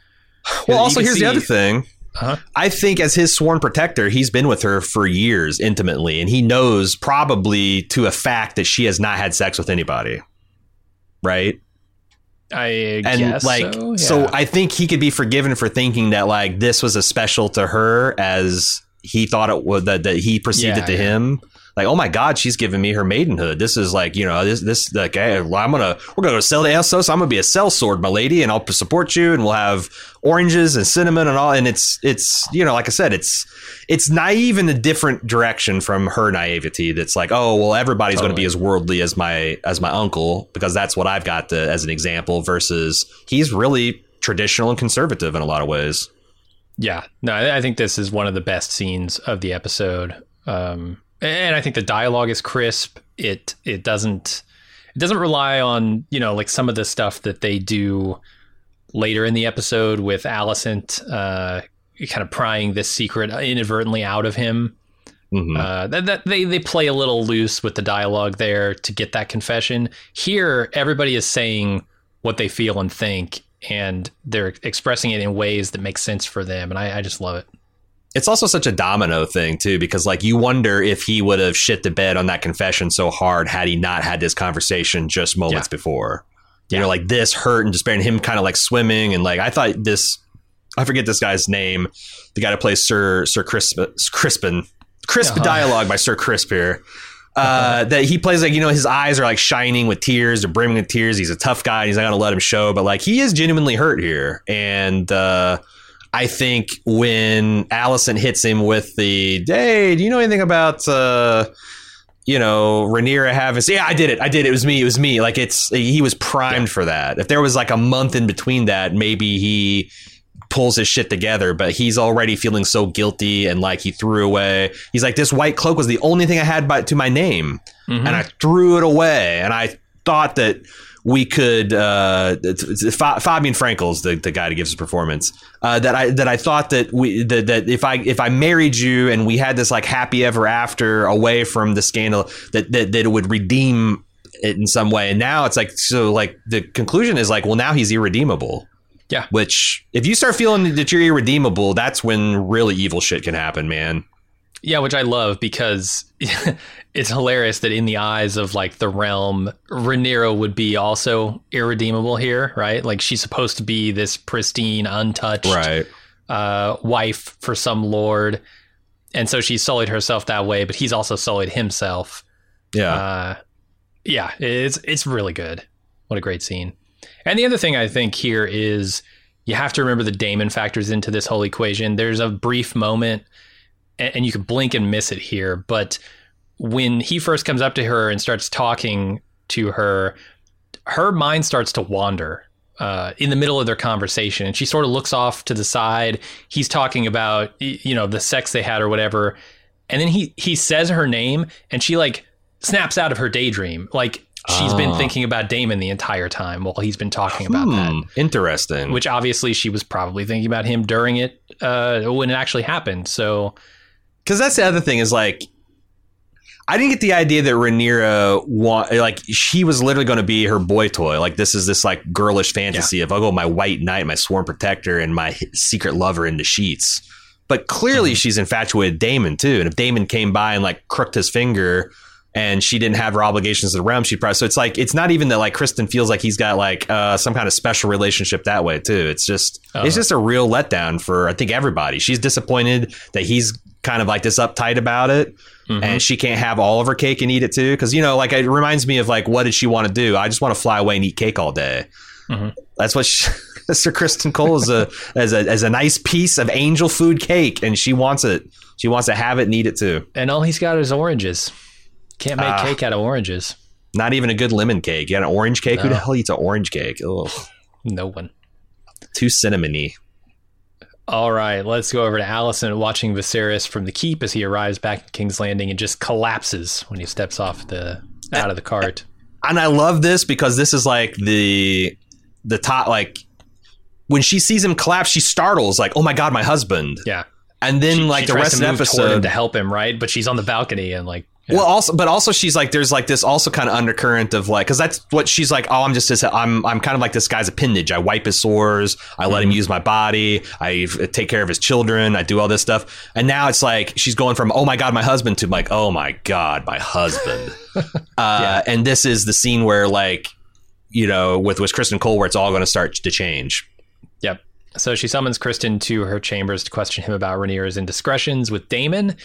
well also here's see, the other thing uh-huh. I think as his sworn protector, he's been with her for years intimately, and he knows probably to a fact that she has not had sex with anybody. Right? I and guess like so, yeah. so I think he could be forgiven for thinking that like this was as special to her as he thought it would that, that he perceived yeah, it to yeah. him like, oh my God, she's giving me her maidenhood. This is like, you know, this, this, like, hey, I'm gonna, we're gonna go sell to Essos. I'm gonna be a sellsword, my lady, and I'll support you, and we'll have oranges and cinnamon and all. And it's, it's, you know, like I said, it's, it's naive in a different direction from her naivety. That's like, oh, well, everybody's totally. gonna be as worldly as my, as my uncle because that's what I've got to, as an example. Versus, he's really traditional and conservative in a lot of ways. Yeah, no, I think this is one of the best scenes of the episode. Um, and I think the dialogue is crisp. It it doesn't it doesn't rely on you know like some of the stuff that they do later in the episode with Alicent uh, kind of prying this secret inadvertently out of him. Mm-hmm. Uh, that, that they they play a little loose with the dialogue there to get that confession. Here, everybody is saying what they feel and think, and they're expressing it in ways that make sense for them, and I, I just love it it's also such a domino thing too because like you wonder if he would have shit the bed on that confession so hard had he not had this conversation just moments yeah. before you yeah. know like this hurt and despair and him kind of like swimming and like i thought this i forget this guy's name the guy to play sir sir crisp crispin crisp uh-huh. dialogue by sir crisp here uh, uh-huh. that he plays like you know his eyes are like shining with tears they're brimming with tears he's a tough guy he's not gonna let him show but like he is genuinely hurt here and uh I think when Alicent hits him with the, hey, do you know anything about, uh, you know, Rhaenyra having, yeah, I did it. I did it. It was me. It was me. Like it's, he was primed yeah. for that. If there was like a month in between that, maybe he pulls his shit together, but he's already feeling so guilty and like he threw away. He's like, this white cloak was the only thing I had by, to my name. Mm-hmm. And I threw it away. And I thought that we could uh, Fabien Frankel's the, the guy to give his performance. Uh, that I that I thought that we that, that if I if I married you and we had this like happy ever after away from the scandal that that, that it would redeem it in some way. And now it's like so like the conclusion is like well now he's irredeemable. Yeah. Which if you start feeling that you're irredeemable that's when really evil shit can happen man yeah, which I love because <laughs> it's hilarious that in the eyes of like the realm, Rhaenyra would be also irredeemable here, right? Like she's supposed to be this pristine, untouched right. uh, wife for some lord, and so she's sullied herself that way. But he's also sullied himself. Yeah, uh, yeah, it's it's really good. What a great scene. And the other thing I think here is you have to remember the Daemon factors into this whole equation. There's a brief moment and, you could blink and miss it here, but when he first comes up to her and starts talking to her, her mind starts to wander uh, in the middle of their conversation, and she sort of looks off to the side. He's talking about you know the sex they had or whatever, and then he he says her name, and she like snaps out of her daydream, like she's been Ah. thinking about Daemon the entire time while he's been talking about that. Hmm, interesting. Which obviously she was probably thinking about him during it uh, when it actually happened. So because that's the other thing is like I didn't get the idea that Rhaenyra want like she was literally going to be her boy toy. Like this is this like girlish fantasy of oh, go my white knight, my sworn protector, and my secret lover in the sheets. But clearly she's infatuated with Daemon too. And if Daemon came by and like crooked his finger and she didn't have her obligations to the realm, she'd probably so it's like it's not even that like Criston feels like he's got like uh, some kind of special relationship that way too. It's just it's just a real letdown for I think everybody. She's disappointed that he's kind of like this uptight about it. And she can't have all of her cake and eat it too, because you know, like it reminds me of like, what did she want to do? I just want to fly away and eat cake all day. That's what she, <laughs> Mr. Criston Cole is a <laughs> as a as a nice piece of angel food cake, and she wants it. She wants to have it and eat it too. and all he's got is oranges. Can't make Ah. cake out of oranges. Not even a good lemon cake. You got an orange cake? Who the hell eats an orange cake? Ugh, No one. too cinnamony. All right, let's go over to Alicent watching Viserys from the keep as he arrives back in King's Landing and just collapses when he steps off the out of the cart. and I love this because this is like the the top like when she sees him collapse, she startles like, "Oh my god, my husband!" Yeah. And then She- like she the rest of the episode, to help him, right? But she's on the balcony and like Well, also, but also she's like, there's like this also kind of undercurrent of like, because that's what she's like. Oh, I'm just this. I'm I'm kind of like this guy's appendage. I wipe his sores. I let him use my body. I take care of his children. I do all this stuff. And now it's like she's going from oh my god, my husband to like oh my god, my husband. <laughs> uh, And this is the scene where like, you know, with with Criston Cole, where it's all going to start to change. Yep. So she summons Criston to her chambers to question him about Rhaenyra's indiscretions with Daemon,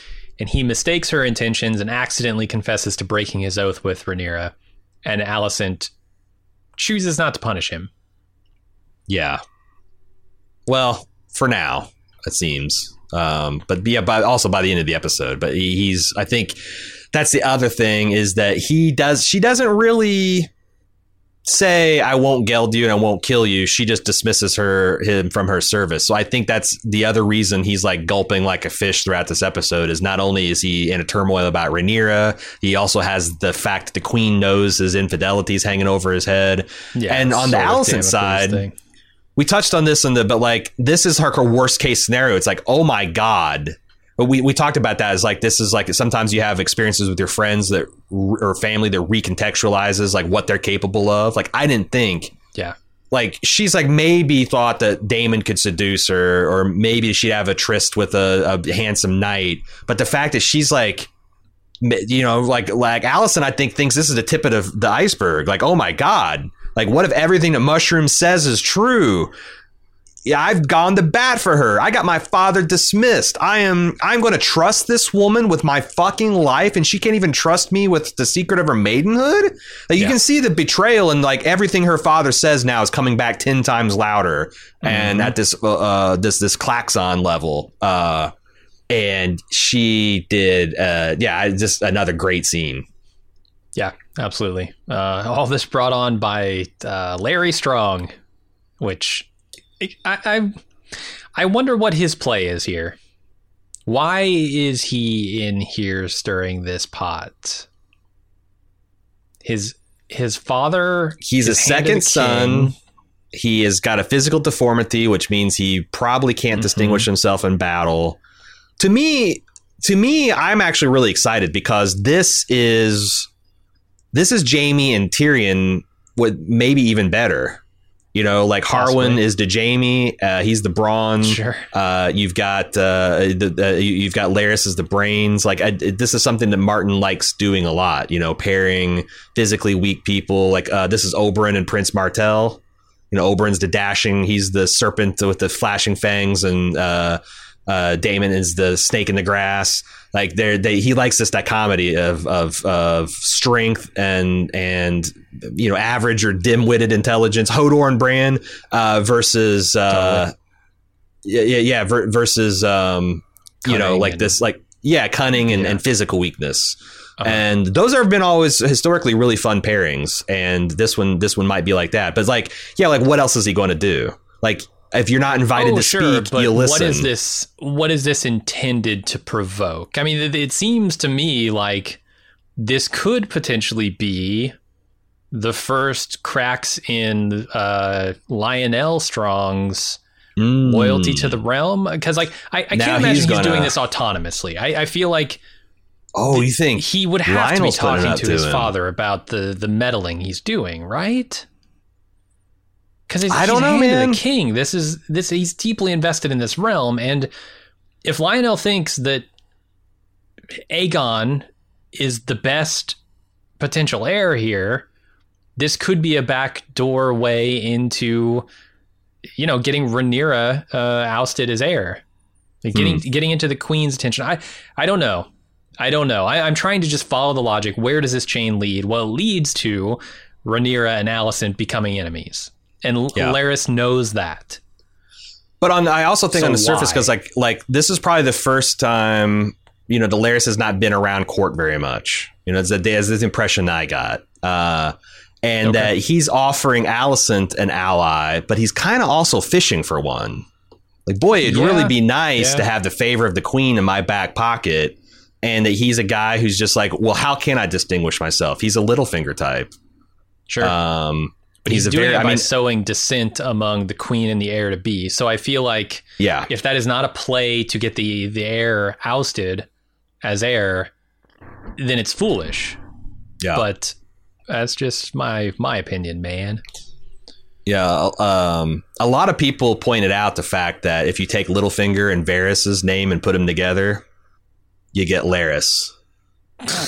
and he mistakes her intentions and accidentally confesses to breaking his oath with Rhaenyra. And Alicent chooses not to punish him. Yeah. Well, for now, it seems. Um, but yeah, but also by the end of the episode. But he, he's, I think, that's the other thing is that he does. She doesn't really say, "I won't geld you and I won't kill you." She just dismisses her him from her service. So I think that's the other reason he's like gulping like a fish throughout this episode. Is not only is he in a turmoil about Rhaenyra, he also has the fact that the queen knows his infidelities hanging over his head. and on the Alicent side, we touched on this in the but like this is her worst case scenario it's like oh my god but we, we talked about that as like this is like sometimes you have experiences with your friends that or family that recontextualizes like what they're capable of like i didn't think yeah, like she's like maybe thought that Daemon could seduce her, or maybe she'd have a tryst with a, a handsome knight. But the fact that she's like, you know, like like Alicent, I think thinks this is the tip of the, the iceberg. Like, oh my god, like what if everything that Mushroom says is true? Yeah, I've gone to bat for her. I got my father dismissed. I am I'm going to trust this woman with my fucking life and she can't even trust me with the secret of her maidenhood? Like you Yeah. can see the betrayal and like everything her father says now is coming back 10 times louder and at this uh, uh this this klaxon level. Uh and she did uh yeah, just another great scene. yeah, absolutely. Uh, all this brought on by uh, Larys Strong, which I, I I wonder what his play is here. Why is he in here stirring this pot? His his father. He's a is hand of second son. He has got a physical deformity, which means he probably can't Mhm. distinguish himself in battle. To me, to me, I'm actually really excited because this is this is Jaime and Tyrion with maybe even better. You know, like Harwin is to Jaime, uh, he's the brawn. Sure. Uh, you've got uh, the, the, you- you've got Larys as the brains. Like I, this is something that Martin likes doing a lot. You know, pairing physically weak people. Like uh, this is Oberyn and Prince Martell. You know, Oberyn's the dashing. He's the serpent with the flashing fangs, and uh, Daemon is the snake in the grass. Like they're, they, he likes this dichotomy of of of strength and and you know average or dim witted intelligence. Hodor and Bran uh, versus uh, yeah yeah yeah ver- versus um, you know, like and- this, like yeah, cunning and, Yeah. and physical weakness. Uh-huh. And those have been always historically really fun pairings, and this one, this one might be like that. But like, yeah, like what else is he going to do? Like, if you're not invited oh, to sure, speak, but you listen. what is this? What is this intended to provoke? I mean, it, it seems to me like this could potentially be the first cracks in uh, Lyonel Strong's Mm. loyalty to the realm. Because, like, I, I can't imagine he's he's, doing gonna- this autonomously. I, I feel like Oh, you think he would have Lyonel's to be talking to to his him. father about the the meddling he's doing, right? Because I don't know, the man. king. This is this. He's deeply invested in this realm, and if Lyonel thinks that Aegon is the best potential heir here, this could be a back doorway into, you know, getting Rhaenyra uh, ousted as heir, Like, getting Hmm. getting into the queen's attention. I I don't know. I don't know. I, I'm trying to just follow the logic. Where does this chain lead? Well, it leads to Rhaenyra and Alicent becoming enemies, and L- Yeah. Larys knows that. But on, I also think So on the surface, because like, like this is probably the first time you know Delaris has not been around court very much. You know, it's, a, it's this impression I got, uh, and Okay. that he's offering Alicent an ally, but he's kind of also fishing for one. Like, boy, it'd Yeah. really be nice Yeah. to have the favor of the queen in my back pocket, and that he's a guy who's just like, well, how can I distinguish myself? He's a Littlefinger type. Sure. Um, but he's, he's a doing very- it I by mean- sowing dissent among the queen and the heir to be. So I feel like yeah, if that is not a play to get the the heir ousted as heir, then it's foolish. yeah. But that's just my my opinion, man. Yeah, um, a lot of people pointed out the fact that if you take Littlefinger and Varys's name and put them together, you get Larys.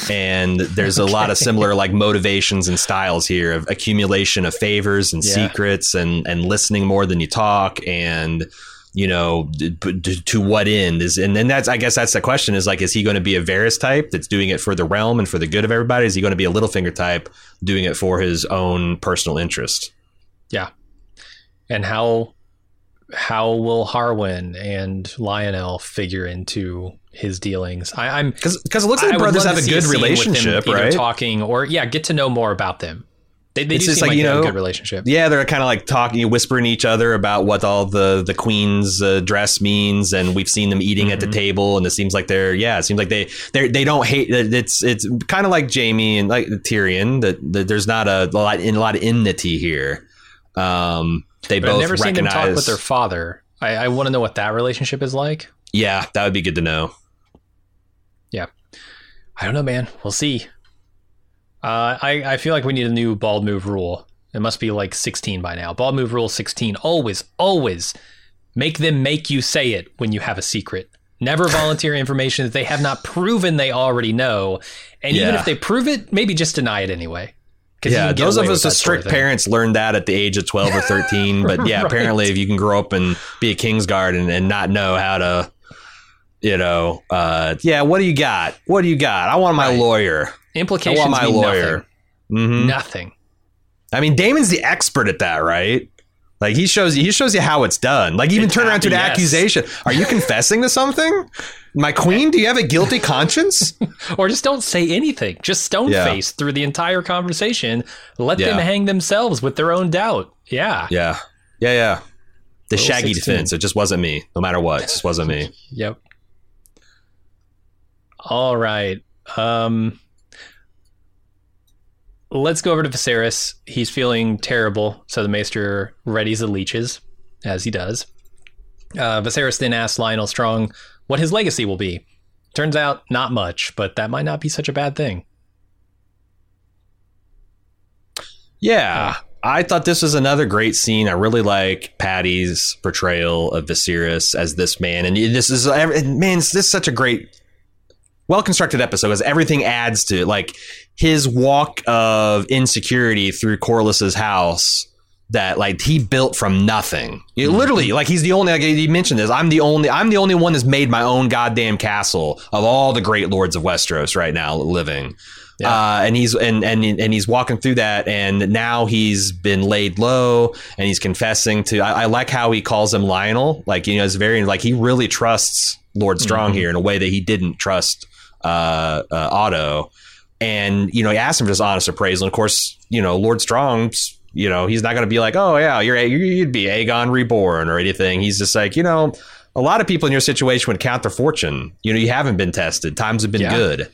And there's a lot of similar like motivations and styles here of accumulation of favors and Yeah. secrets and and listening more than you talk and you know d- d- to what end is and then that's I guess that's the question is like is he going to be a Varys type that's doing it for the realm and for the good of everybody is he going to be a Littlefinger type doing it for his own personal interest Yeah. And how how will Harwin and Lyonel figure into his dealings? I, I'm Because it looks like I brothers have a good them relationship, right? Talking or yeah, get to know more about them. They, they It's do just seem like, like, you have know, a good relationship. Yeah, they're kind of like talking, whispering each other about what all the the queen's uh, dress means, and we've seen them eating at the Mhm. table, and it seems like they're yeah, it seems like they they they don't hate. It's it's kind of like Jaime and like Tyrion that, that there's not a, lot in a lot of enmity here. Um, they But both I've never seen them talk with their father. I, I want to know what that relationship is like. yeah, that would be good to know. I don't know, man. We'll see. Uh, I, I feel like we need a new bald move rule. It must be like 16 by now. Bald move rule 16. Always, always make them make you say it when you have a secret. Never volunteer information that they have not proven they already know. And even if they prove it, maybe just deny it anyway. Yeah, those of us with that sort of strict parents learned that at the age of 12 or 13. But <laughs> yeah, Right. apparently, if you can grow up and be a Kingsguard and, and not know how to, you know, uh, yeah, what do you got? What do you got? I want my Right. lawyer. I want my lawyer. nothing. hmm Nothing. I mean, Daemon's the expert at that, right? Like he shows you, he shows you how it's done. Like even It's turn around to an yes. accusation. Are you confessing to something? My queen, do you have a guilty conscience? <laughs> Or just don't say anything. Just stone Yeah. face through the entire conversation. Let them hang themselves with their own doubt. Yeah. yeah, yeah, yeah. The Rule shaggy 16. defense. It just wasn't me. No matter what, it just wasn't me. Yep. All right. Um let's go over to Viserys. He's feeling terrible, so the Maester readies the leeches, as he does. Uh, Viserys then asks Lyonel Strong what his legacy will be. Turns out, not much, but that might not be such a bad thing. Yeah. I thought this was another great scene. I really like Paddy's portrayal of Viserys as this man, and this is man. This is such a great, well constructed episode because everything adds to it. Like his walk of insecurity through Corlys's house that like he built from nothing. You- Literally, like he's the only. Like he mentioned this. I'm the only. I'm the only one that's made my own goddamn castle of all the great lords of Westeros right now living. Uh, and he's and and and he's walking through that, and now he's been laid low, and he's confessing to. I, I like how he calls him Lyonel. Like you know, it's very like he really trusts Lord Strong here in a way that he didn't trust uh, uh, Otto. And you know, he asked him for his honest appraisal. And of course, you know, Lord Strong's. You know, he's not going to be like, "Oh yeah, you're you'd be Aegon reborn" or anything. He's just like, you know, a lot of people in your situation would count their fortune. You know, you haven't been tested. Times have been Yeah. good.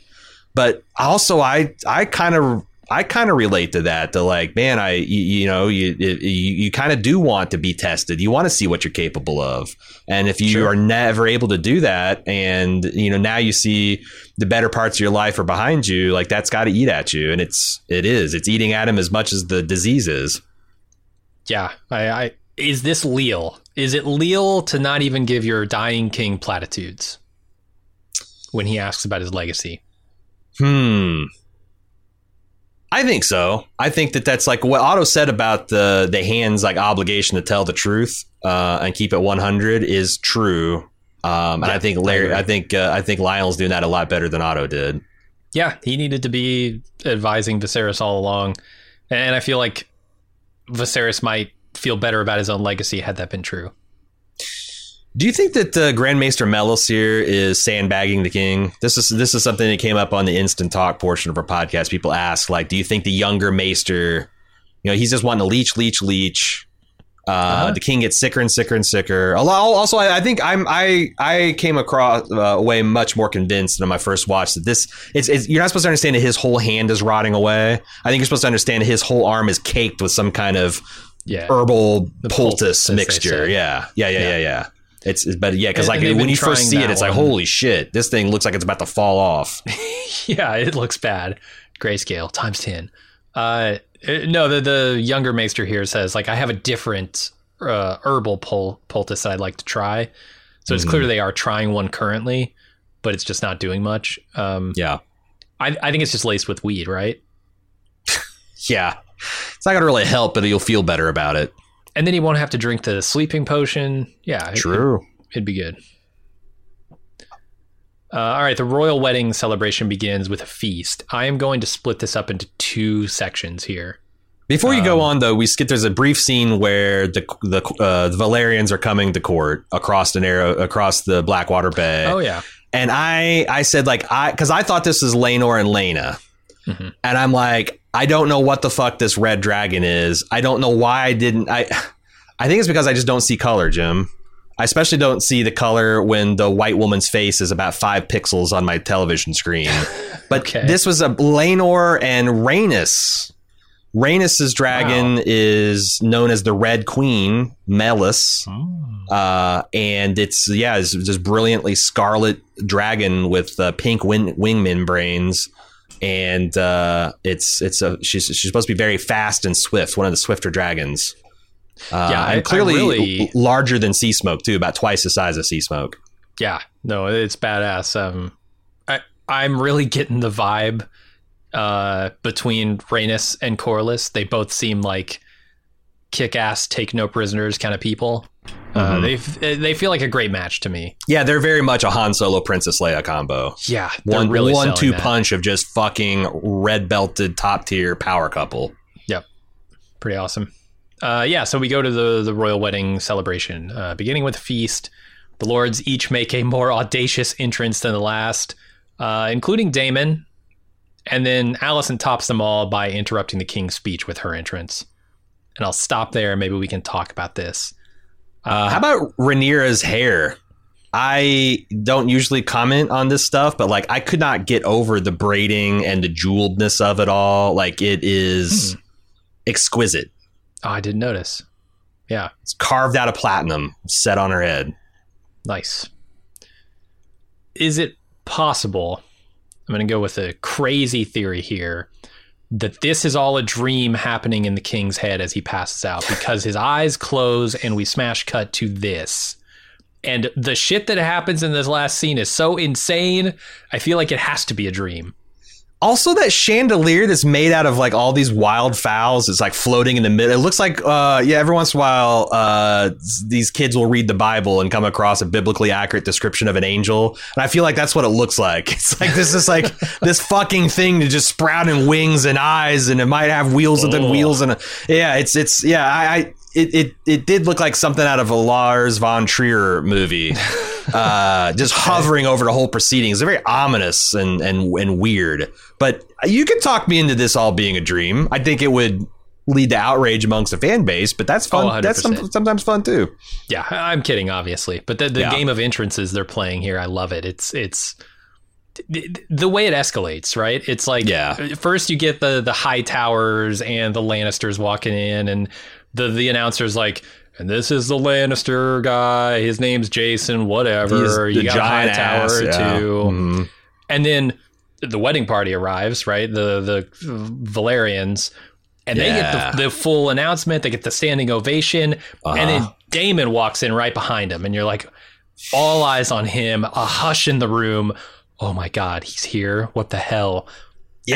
But also, I I kind of I kind of relate to that. To like, man, I you, you know you you, you kind of do want to be tested. You want to see what you're capable of. And if you are never able to do that, and you know now you see the better parts of your life are behind you, like that's got to eat at you. And it's it is it's eating at him as much as the disease is. Yeah, I, I is this leal? Is it leal to not even give your dying king platitudes when he asks about his legacy? Hmm. I think so. I think that that's like what Otto said about the the hands like obligation to tell the truth uh, and keep it 100 is true. Um, and I think Larry, I, think uh, I think Lyonel's doing that a lot better than Otto did. Yeah, he needed to be advising Viserys all along, and I feel like Viserys might feel better about his own legacy had that been true. Do you think that uh, Grand Maester Mellos here is sandbagging the king? This is this is something that came up on the instant talk portion of our podcast. People ask, like, do you think the younger Maester, you know, he's just wanting to leech, leech, leech. Uh, Uh-huh. The king gets sicker and sicker and sicker. Also, I, I think I'm I I came across uh, away much more convinced than my first watch that this it's, it's you're not supposed to understand that his whole hand is rotting away. I think you're supposed to understand that his whole arm is caked with some kind of Yeah, herbal The poultice poultice, mixture. say. Yeah, yeah, yeah, yeah, yeah. It's, it's but yeah, because like when you first see it, it's like holy shit, this thing looks like it's about to fall off. <laughs> yeah, it looks bad. Grayscale times ten. Uh, no, the the younger maester here says like I have a different uh, herbal pul- poultice that I'd like to try. So it's clear they are trying one currently, but it's just not doing much. Um, Yeah, I, I think it's just laced with weed, right? <laughs> yeah. It's not gonna really help, but you'll feel better about it. And then he won't have to drink the sleeping potion. Yeah, it- It'd be good. Uh, all right, the royal wedding celebration begins with a feast. I am going to split this up into two sections here. Before you Um, go on, though, we skip. There's a brief scene where the the, uh, the Velaryons are coming to court across the narrow across the Blackwater Bay. Oh yeah, and I I said like I because I thought this was Laenor and Laena, Mhm. and I'm like I don't know what the fuck this red dragon is. I don't know why I didn't. I I think it's because I just don't see color, Jim. I especially don't see the color when the white woman's face is about five pixels on my television screen. <laughs> But Okay. this was a Laenor and Rhaenys. Rhaenys's dragon is known as the Red Queen, Meleys. Uh, and it's yeah, it's just brilliantly scarlet dragon with uh, pink wing, wing membranes, and uh, it's it's a she's she's supposed to be very fast and swift, one of the swifter dragons. Uh, Yeah, and clearly really- larger than Sea Smoke too, about twice the size of Sea Smoke. yeah. No, it's badass. Um, I I'm really getting the vibe uh, between Rhaenys and Corlys. They both seem like kick-ass, take no prisoners kind of people. Uh, Mhm. they they feel like a great match to me. Yeah, they're very much a Han Solo Princess Leia combo. Yeah, One really one two that. punch of just fucking red belted top tier power couple. Yep, pretty awesome. Uh, yeah, so we go to the the royal wedding celebration, uh, beginning with a feast. The lords each make a more audacious entrance than the last, uh, including Daemon, and then Alicent tops them all by interrupting the king's speech with her entrance. And I'll stop there. Maybe we can talk about this. Uh, how about Rhaenyra's hair? I don't usually comment on this stuff, but like I could not get over the braiding and the jeweledness of it all. Like it is exquisite. Oh, I didn't notice. Yeah, It's carved out of platinum, set on her head. nice. Is it possible? I'm going to go with a crazy theory here that this is all a dream happening in the king's head as he passes out because his eyes close and we smash cut to this. And the shit that happens in this last scene is so insane. I feel like it has to be a dream. Also, that chandelier that's made out of like all these wild fowls is like floating in the middle. It looks like, uh, yeah, every once in a while, uh, these kids will read the Bible and come across a biblically accurate description of an angel. And I feel like that's what it looks like. <laughs> It's like this is like <laughs> this fucking thing to just sprout sprouting wings and eyes, and it might have wheels within Oh. wheels. And a, yeah, it's, it's, yeah, I, I it, it, it did look like something out of a Lars von Trier movie. <laughs> uh, just hovering over the whole proceedings. They're very ominous and, and and weird. But you could talk me into this all being a dream. I think it would lead to outrage amongst the fan base, but that's fun. Oh, that's some, sometimes fun too. Yeah, I'm kidding, obviously, but the, the Yeah. game of entrances they're playing here, I love it. It's it's the, the way it escalates, right? It's like Yeah. first you get the the Hightowers and the Lannisters walking in, and the the announcer's like. And this is the Lannister guy. His name's Jason. Whatever. He's you got a high giant tower ass, yeah. too. Mhm. And then the wedding party arrives, right? The the Velaryons, and they get the, the full announcement. They get the standing ovation, and then Uh-huh. Daemon walks in right behind him, and you're like, all eyes on him. A hush in the room. Oh my God, he's here! What the hell?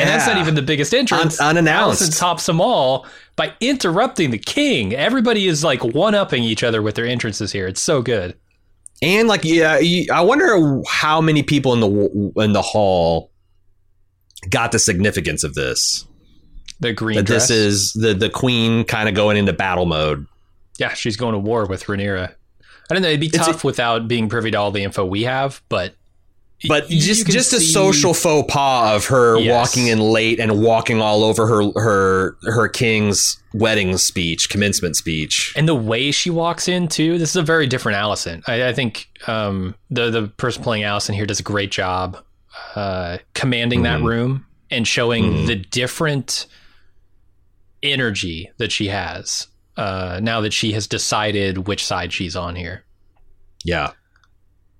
And that's not even the biggest entrance. Un- unannounced. Alicent tops them all by interrupting the king. Everybody is like one upping each other with their entrances here. It's so good. And like, yeah, I wonder how many people in the in the hall got the significance of this. The green That dress. this is the the queen kind of going into battle mode. Yeah, she's going to war with Rhaenyra. I don't know. It'd be It's tough without being privy to all the info we have, but But you just just a social faux pas of her Yes. walking in late and walking all over her her her king's wedding speech, commencement speech. and the way she walks in too. This is a very different Alicent. I, I think um, the the person playing Alicent here does a great job uh, commanding that Mhm. room and showing Mhm. the different energy that she has uh, now that she has decided which side she's on here. Yeah,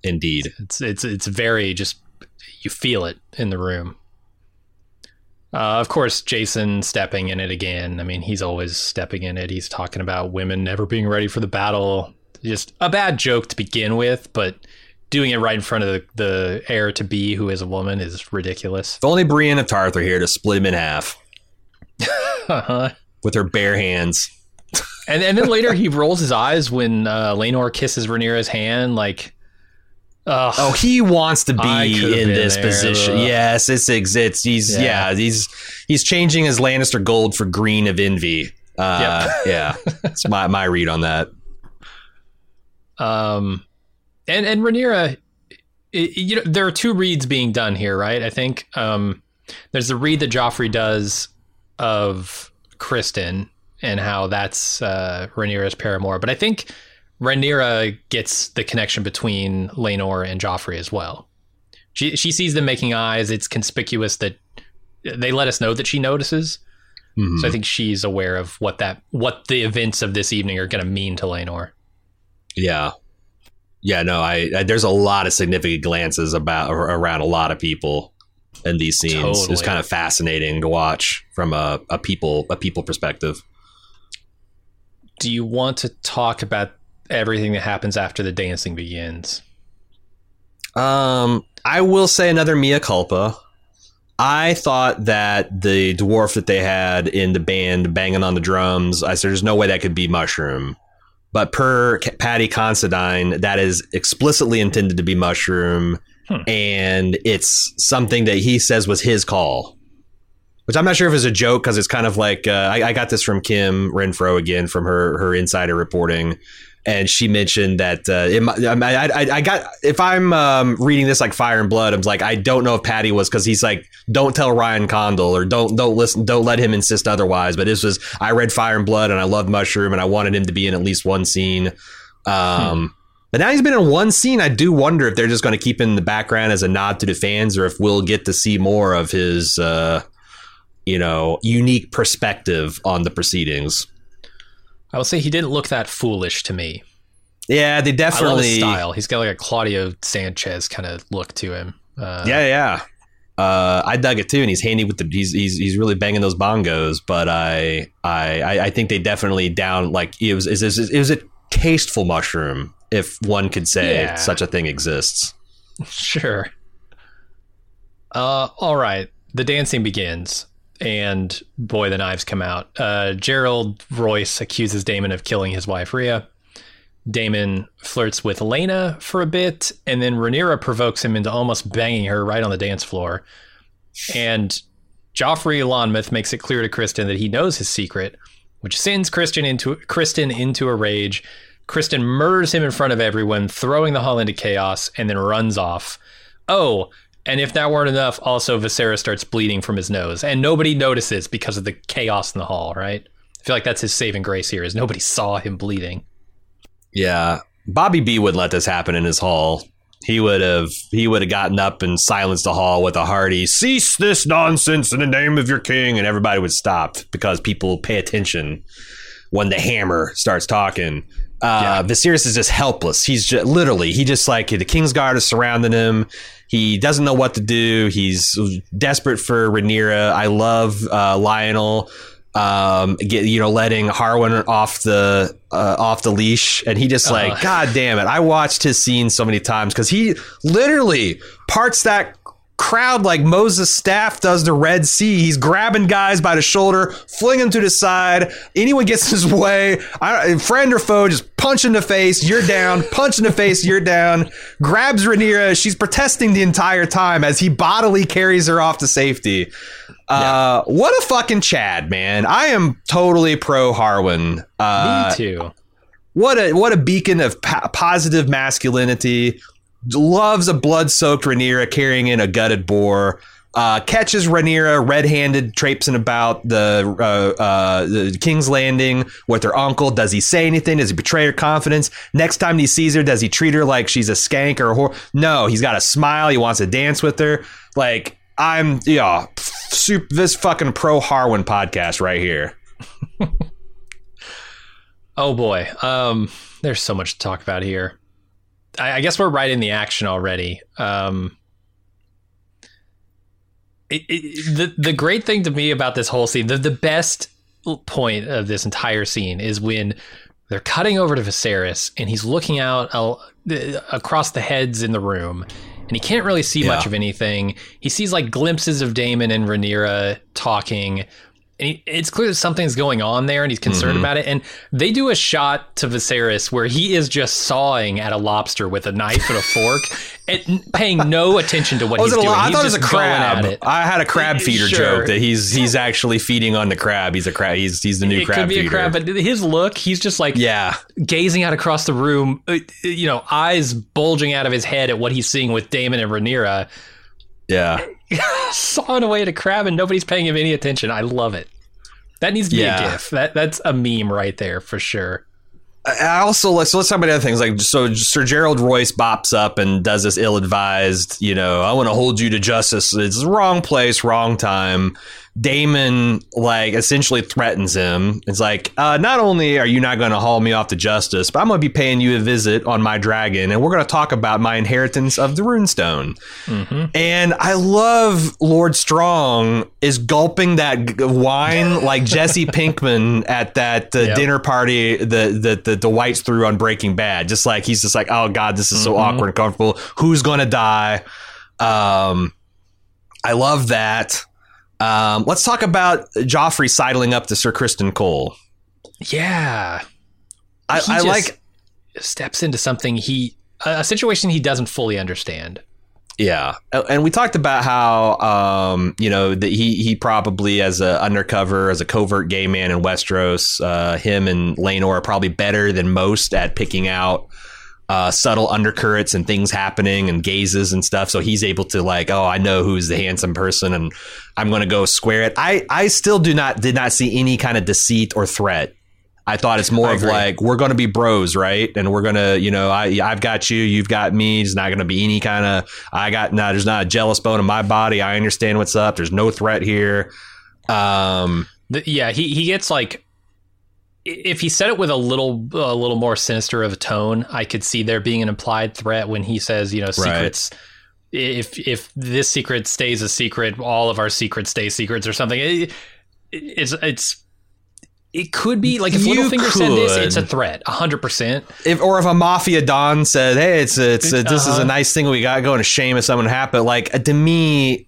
indeed. It's it's it's very just you feel it in the room. Uh, of course, Jason stepping in it again. I mean, he's always stepping in it. He's talking about women never being ready for the battle. Just a bad joke to begin with, but doing it right in front of the, the heir to be, who is a woman, is ridiculous. If only Brienne of Tarth were here to split him in half Uh-huh. <laughs> with her bare hands. And and then later he rolls his eyes when uh, Laenor kisses Rhaenyra's hand, like, ugh. Oh, he wants to be in this position. ugh. Yes, it's it's he's Yeah. yeah. he's he's changing his Lannister gold for green of envy. Uh, <laughs> yeah, it's my my read on that. Um, and and Rhaenyra, i- you know, there are two reads being done here, right? I think um, there's the read that Joffrey does of Criston and how that's uh, Rhaenyra's paramour, but I think Rhaenyra gets the connection between Laenor and Joffrey as well. She she sees them making eyes. It's conspicuous that they let us know that she notices. Mhm. So I think she's aware of what that what the events of this evening are going to mean to Laenor. Yeah. Yeah, no, I, I there's a lot of significant glances about around a lot of people in these scenes. It's kind of fascinating to watch from a, a people a people perspective. do you want to talk about everything that happens after the dancing begins? Um, I will say another mea culpa. I thought that the dwarf that they had in the band banging on the drums, I said, "There's no way that could be Mushroom." But per Paddy Considine, that is explicitly intended to be Mushroom, Hmm. and it's something that he says was his call. Which I'm not sure if it's a joke because it's kind of like uh, I, I got this from Kim Renfro again from her her insider reporting, and she mentioned that uh, I, I, I got if I'm um, reading this like Fire and Blood, I'm like I don't know if Paddy was because he's like don't tell Ryan Condal or don't don't listen don't let him insist otherwise. But this was I read Fire and Blood and I loved Mushroom and I wanted him to be in at least one scene. Um, But now he's been in one scene. I do wonder if they're just going to keep him in the background as a nod to the fans, or if we'll get to see more of his, uh, you know, unique perspective on the proceedings. I will say he didn't look that foolish to me. Yeah, they I love definitely. his style. He's got like a Claudio Sanchez kind of look to him. Uh, Yeah, yeah. Uh, I dug it too, and he's handy with the. He's he's, he's really banging those bongos. But I I I- I think they definitely down like it was it was, it was a tasteful mushroom, if one could say Yeah. such a thing exists. <laughs> Sure. Uh, all right. the dancing begins, and boy, the knives come out. Uh, Gerold Royce accuses Daemon of killing his wife Rhea. Daemon flirts with Laena for a bit, and then Rhaenyra provokes him into almost banging her right on the dance floor. And Joffrey Lonmouth makes it clear to Criston that he knows his secret, which sends Criston into Criston into a rage. Criston murders him in front of everyone, throwing the hall into chaos, and then runs off. Oh, and if that weren't enough, also Viserys starts bleeding from his nose, and nobody notices because of the chaos in the hall. Right? I feel like that's his saving grace here is nobody saw him bleeding. Yeah, Bobby B wouldn't let this happen in his hall. He would have he would have gotten up and silenced the hall with a hearty "Cease this nonsense in the name of your king," and everybody would stop because people pay attention when the hammer starts talking. Uh, yeah. Viserys is just helpless. He's just literally he just like the King's Guard is surrounding him. He doesn't know what to do. He's desperate for Rhaenyra. I love uh, Lyonel um, get you know letting Harwin off the uh, off the leash, and he just like, uh, God damn it! I watched his scene so many times because he literally parts that crowd like Moses' staff does the Red Sea. He's grabbing guys by the shoulder, flinging them to the side. Anyone gets his way, I, friend or foe, just punch in the face. You're down. punch in the face. You're down. Grabs Rhaenyra. She's protesting the entire time as he bodily carries her off to safety. Uh, yeah. What a fucking Chad, man! I am totally pro Harwin. Uh, Me too. What a what a beacon of po- positive masculinity. Loves a blood-soaked Rhaenyra carrying in a gutted boar. Uh, catches Rhaenyra red-handed, traipsing about the uh, uh, the King's Landing with her uncle. Does he say anything? Does he betray her confidence? Next time he sees her, does he treat her like she's a skank or a whore? No, he's got a smile. He wants to dance with her. Like I'm yeah, this fucking pro Harwin podcast right here. <laughs> oh boy, um, there's so much to talk about here. I, I guess we're right in the action already. Um, it, it, the the great thing to me about this whole scene, the the best point of this entire scene is when they're cutting over to Viserys and he's looking out uh, across the heads in the room and he can't really see yeah. much of anything. He sees like glimpses of Daemon and Rhaenyra talking. And he, it's clear that something's going on there, and he's concerned mm-hmm. about it. And they do a shot to Viserys where he is just sawing at a lobster with a knife and a fork, <laughs> and paying no attention to what he's doing. I thought it was a crab. I had a crab feeder sure. joke that he's he's actually feeding on the crab. He's a crab. He's he's the new it crab could be feeder. a crab, but his look, he's just like yeah, gazing out across the room, uh, you know, eyes bulging out of his head at what he's seeing with Daemon and Rhaenyra. Yeah, <laughs> sawing away at a crab, and nobody's paying him any attention. I love it. That needs to be yeah. a gif. That that's a meme right there for sure. I also let's so let's talk about other things like so Sir Gerold Royce bops up and does this ill-advised, you know, I want to hold you to justice. It's wrong place, wrong time. Daemon like essentially threatens him. It's like, uh, not only are you not going to haul me off to justice, but I'm going to be paying you a visit on my dragon, and we're going to talk about my inheritance of the runestone. Mm-hmm. And I love Lord Strong is gulping that wine like Jesse <laughs> Pinkman at that uh, yep. dinner party that the, the the whites threw on Breaking Bad. Just like he's just like, oh god, this is so mm-hmm. awkward and comfortable. Who's going to die? Um, I love that. Um, let's talk about Joffrey sidling up to Sir Criston Cole. Yeah, I, I like steps into something he a situation he doesn't fully understand. Yeah, and we talked about how um, you know that he he probably as a undercover as a covert gay man in Westeros, uh, him and Laenor are probably better than most at picking out uh, subtle undercurrents and things happening and gazes and stuff. So he's able to like, oh, I know who's the handsome person, and I'm going to go square it. I I still do not did not see any kind of deceit or threat. I thought it's more of like we're going to be bros, right? And we're going to, you know, I I've got you, you've got me. There's not going to be any kind of I got no. There's not a jealous bone in my body. I understand what's up. There's no threat here. Um, the, yeah, he he gets like if he said it with a little a little more sinister of a tone, I could see there being an implied threat when he says, you know, secrets. Right. If if this secret stays a secret, all of our secrets stay secrets, or something. It, it's it's it could be like if you Littlefinger could. said this, it's a threat, hundred percent. If or if a mafia don said, "Hey, it's it's uh, this uh-huh. is a uh-huh. nice thing we got going to shame if something happened." Like to me,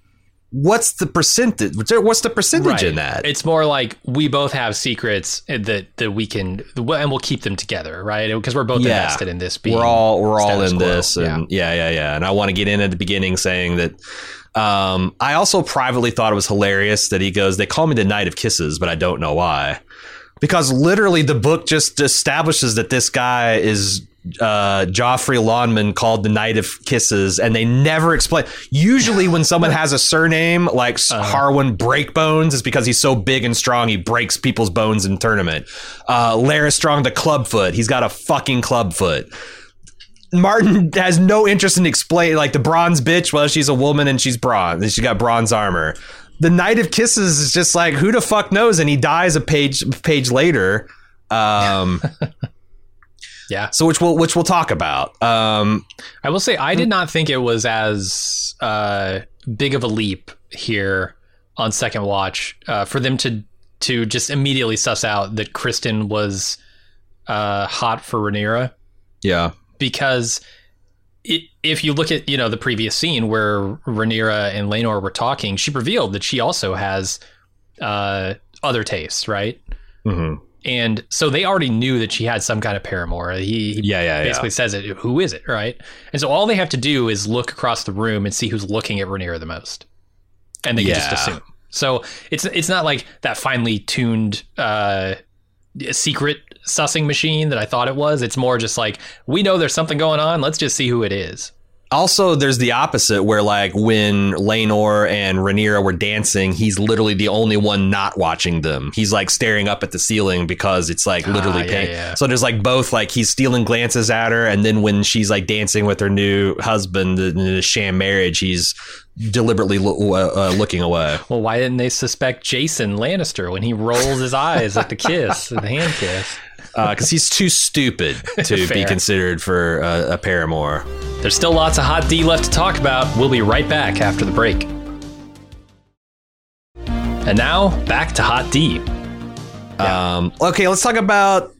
what's the percentage? What's the percentage in that? It's more like we both have secrets that that we can and we'll keep them together, right? Because we're both Yeah. invested in this. Being we're all we're all in quo. this and yeah. yeah yeah and i want to get in at the beginning saying that um, i also privately thought it was hilarious that he goes they call me the knight of kisses but i don't know why because literally the book just establishes that this guy is uh, Joffrey Lonmouth called the Knight of Kisses, and they never explain. Usually, when someone has a surname like Uh-huh. Harwin Breakbones, it's because he's so big and strong he breaks people's bones in tournament. Uh, Larys Strong, the clubfoot, he's got a fucking clubfoot. Martin has no interest in explaining like the bronze bitch. Well, she's a woman and she's bronze, and she got bronze armor. The Knight of Kisses is just like who the fuck knows, and he dies a page page later. Um, <laughs> Yeah. so which we'll which we'll talk about. Um, I will say I did not think it was as uh, big of a leap here on second watch uh, for them to to just immediately suss out that Criston was uh, hot for Rhaenyra yeah, because it, if you look at you know the previous scene where Rhaenyra and Laenor were talking, she revealed that she also has uh, other tastes, right? hmm And so they already knew that she had some kind of paramour. He, he yeah, yeah, basically yeah. says it. Who is it, right? And so all they have to do is look across the room and see who's looking at Rhaenyra the most, and they can just assume. So it's it's not like that finely tuned uh, secret sussing machine that I thought it was. It's more just like we know there's something going on. Let's just see who it is. Also, there's the opposite where like when Laenor and Rhaenyra were dancing, he's literally the only one not watching them. He's like staring up at the ceiling because it's like literally Ah, yeah, yeah. So there's like both like he's stealing glances at her, and then when she's like dancing with her new husband in a sham marriage, he's deliberately lo- uh, uh, looking away. Well, why didn't they suspect Jason Lannister when he rolls his eyes at the <laughs> kiss, the hand kiss? Because he's too stupid <laughs> to be considered for uh, a paramour. There's still lots of hot D left to talk about. We'll be right back after the break. And now back to hot D. Um, okay, let's talk about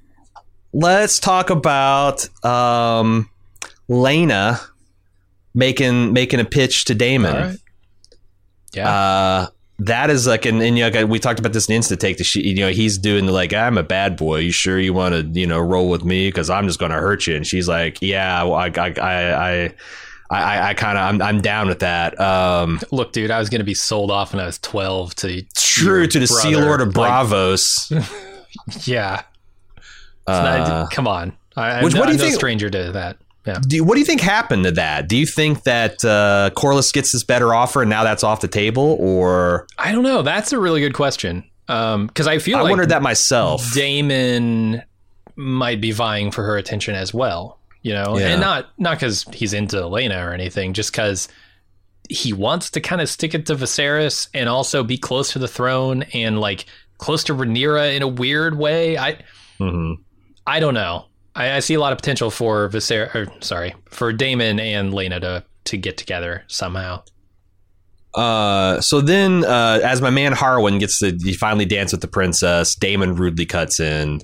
let's talk about um, Laena making making a pitch to Daemon. Right. Yeah. Uh, that is like an and you know we talked about this in Insta take the she, you know he's doing the like I'm a bad boy you sure you want to you know roll with me because I'm just gonna hurt you and she's like yeah well, I I I I I, I kind of I'm, I'm down with that um Look, dude, I was going to be sold off when I was 12 to. true to the Sea. Lord of Like, Braavos <laughs> yeah. Uh, not, come on. I, which- I'm, what do you no think- stranger to that. Yeah. do you, what do you think happened to that do you think that uh, Corlys gets this better offer and now that's off the table or I don't know. That's a really good question. Because I feel I like wondered that myself Daemon might be vying for her attention as well. You know, Yeah. and not not because he's into Elena or anything, just because he wants to kind of stick it to Viserys and also be close to the throne and like close to Rhaenyra in a weird way. I Mhm. I don't know. I, I see a lot of potential for Viserys. Or, sorry, for Daemon and Laena to to get together somehow. Uh, so then, uh, as my man Harwin gets to he finally dance with the princess, Daemon rudely cuts in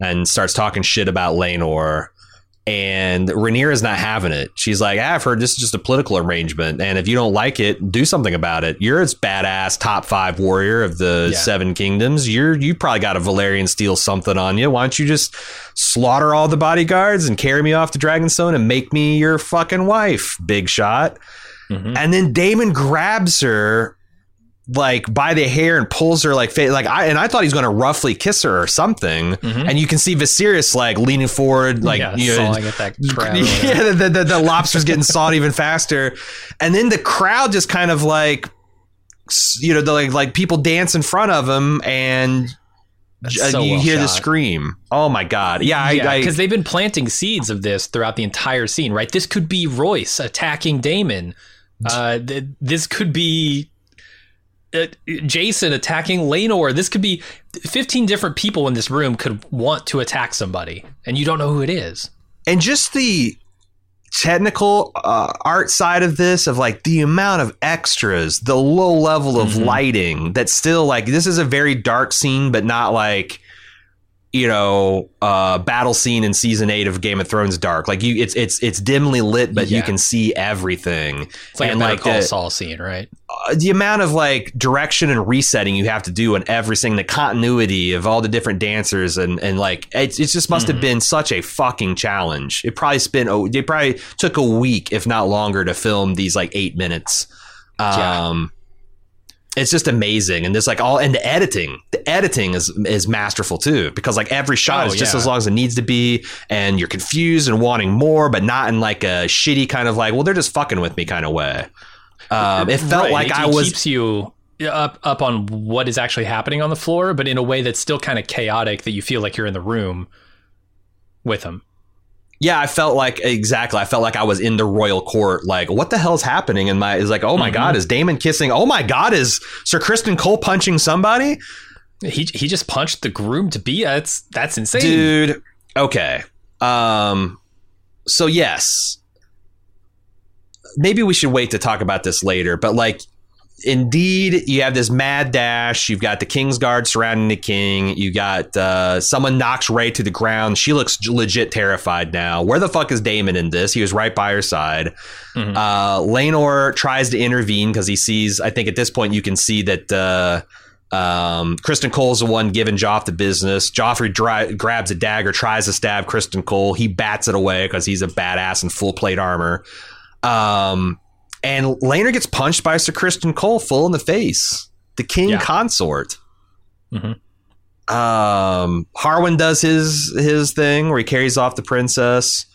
and starts talking shit about Laenor. And Rhaenyra is not having it. She's like, "Ah, I've heard this is just a political arrangement, and if you don't like it, do something about it. You're its badass top five warrior of the Yeah. Seven Kingdoms. You're you probably got a Valyrian steel something on you. Why don't you just slaughter all the bodyguards and carry me off to Dragonstone and make me your fucking wife, big shot? Mhm. And then Daemon grabs her like by the hair and pulls her like fa- like I and I thought he's going to roughly kiss her or something. And you can see Viserys like leaning forward, like yeah, you know, at that <laughs> crowd. yeah, the, the, the, the lobster's getting sawed even faster, and then the crowd just kind of like, you know, the, like like people dance in front of him, and so you well hear the scream. Oh my god! Yeah, Yeah, I, I because they've been planting seeds of this throughout the entire scene, right? This could be Royce attacking Daemon. Uh, th- this could be uh, Jason attacking Laenor. This could be 15 different people in this room could want to attack somebody, and you don't know who it is. and just the technical uh, art side of this of like the amount of extras the low level of Mhm. lighting that's still like this is a very dark scene but not like you know uh battle scene in season 8 of Game of Thrones dark. Like you it's it's it's dimly lit but you can see everything. It's like and a like Call the, Saul scene, right? uh, the amount of like direction and resetting you have to do on everything the continuity of all the different dancers and and like it's it just must have been such a fucking challenge. It probably spent oh they probably took a week if not longer to film these like 8 minutes. Yeah. It's just amazing and there's like all and the editing the editing is is masterful too because like every shot Oh, is just yeah. as long as it needs to be and you're confused and wanting more but not in like a shitty kind of like well they're just fucking with me kind of way um, it felt Right, like it- I it was keeps you up up on what is actually happening on the floor, but in a way that's still kind of chaotic that you feel like you're in the room with him. Yeah i felt like exactly i felt like i was in the royal court like what the hell's happening and my is like oh my Mhm. god is daemon kissing oh my god is sir criston cole punching somebody He he just punched the groom to be. That's that's insane. dude okay um so yes maybe we should wait to talk about this later but like indeed you have this mad dash you've got the king's guard surrounding the king you got uh, someone knocks ray to the ground she looks legit terrified now where the fuck is daemon in this he was right by her side Mhm. uh, Laenor tries to intervene because he sees i think at this point you can see that uh, um, Criston Cole's the one giving Joff the business. Joffrey dri- grabs a dagger, tries to stab Criston Cole. He bats it away because he's a badass in full plate armor. Um, and Laenor gets punched by Sir Criston Cole full in the face. The king Yeah. consort. Mhm. Um, Harwin does his his thing where he carries off the princess.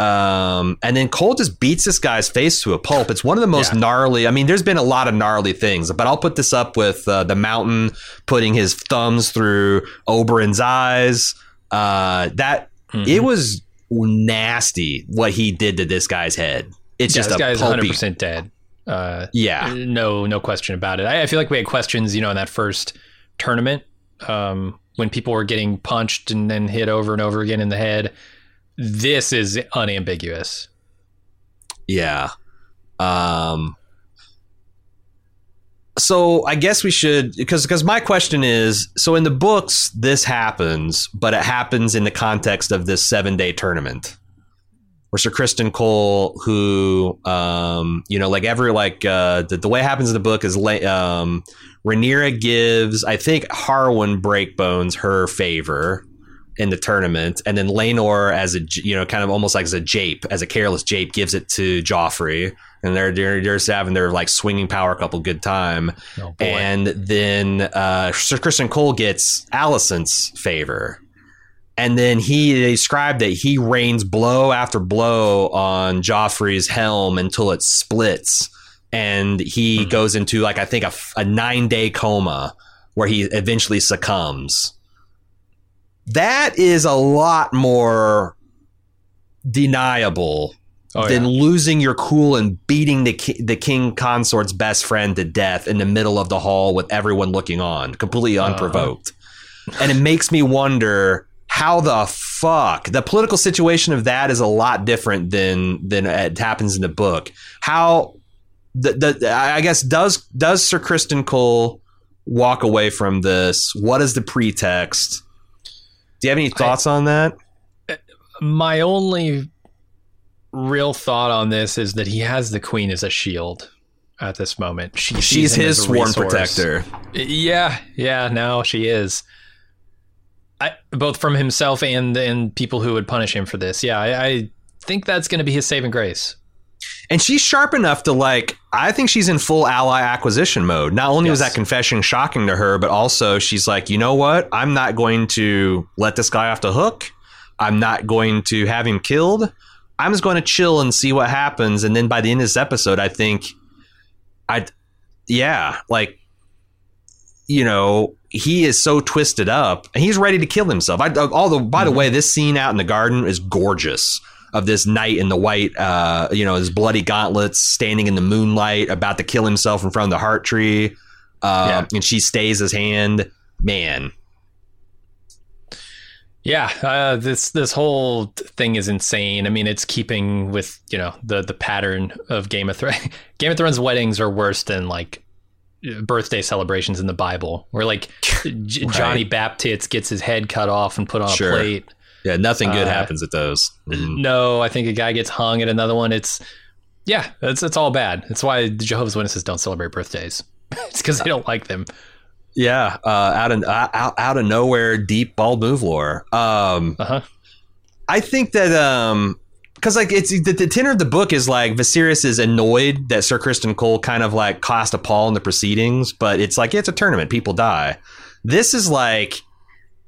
Um, and then Cole just beats this guy's face to a pulp. It's one of the most Yeah. gnarly. I mean, there's been a lot of gnarly things, but I'll put this up with uh, the mountain putting his thumbs through Oberyn's eyes. Uh, that Mhm. it was nasty what he did to this guy's head. It's Yeah, just this guy's pulpy. 100 percent dead. Uh, Yeah, no no question about it. I, I feel like we had questions, you know, in that first tournament um, when people were getting punched and then hit over and over again in the head. This is unambiguous. yeah. Um. So I guess we should because because my question is so in the books this happens, but it happens in the context of this seven day tournament. Where Sir Criston Cole, who um, you know, like every like uh, the, the way it happens in the book is um, Rhaenyra gives I think Harwin Breakbones her favor in the tournament, and then Laenor as a, you know kind of almost like as a jape, as a careless jape, gives it to Joffrey, and they're they're, they're just having their like swinging power couple good time, Oh, and then uh, Sir Criston Cole gets Alicent's favor. And then he described that he rains blow after blow on Joffrey's helm until it splits, and he Hmm. goes into like I think a, a nine day coma where he eventually succumbs. That is a lot more deniable Oh, than yeah. losing your cool and beating the ki- the king consort's best friend to death in the middle of the hall with everyone looking on, completely Uh-huh. unprovoked. and it makes me wonder how the fuck the political situation of that is a lot different than than it happens in the book. How the, the I guess does does Sir Criston Cole walk away from this? What is the pretext? Do you have any thoughts on that? My only real thought on this is that he has the queen as a shield at this moment. She She's his sworn resource. protector. Yeah, yeah, no, she is. I, both from himself and and people who would punish him for this. Yeah, I, I think that's going to be his saving grace. And she's sharp enough to like. I think she's in full ally acquisition mode. Not only was that confession shocking to her, but also she's like, you know what? I'm not going to let this guy off the hook. I'm not going to have him killed. I'm just going to chill and see what happens. And then by the end of this episode, I think, I, yeah, like, you know, he is so twisted up and he's ready to kill himself. I, all the by the way, this scene out in the garden is gorgeous. Of this knight in the white, uh, you know, his bloody gauntlets, standing in the moonlight, about to kill himself in front of the heart tree, uh, Yeah. and she stays his hand. Man, Yeah, uh, this this whole thing is insane. I mean, it's keeping with you know the the pattern of Game of Thrones. <laughs> Game of Thrones weddings are worse than like birthday celebrations in the Bible, where like J- <laughs> Right. Johnny Baptist gets his head cut off and put on Sure. a plate. Yeah, nothing good Uh, happens at those. Mhm. No, I think a guy gets hung at another one. It's yeah, it's it's all bad. It's why the Jehovah's Witnesses don't celebrate birthdays. <laughs> it's because they don't like them. Yeah, uh, out of uh, out, out of nowhere, deep bald move lore. Um, Uh huh. I think that um because like it's the, the tenor of the book is like Viserys is annoyed that Sir Criston Cole kind of like cast a pall in the proceedings, but it's like it's a tournament, people die. This is like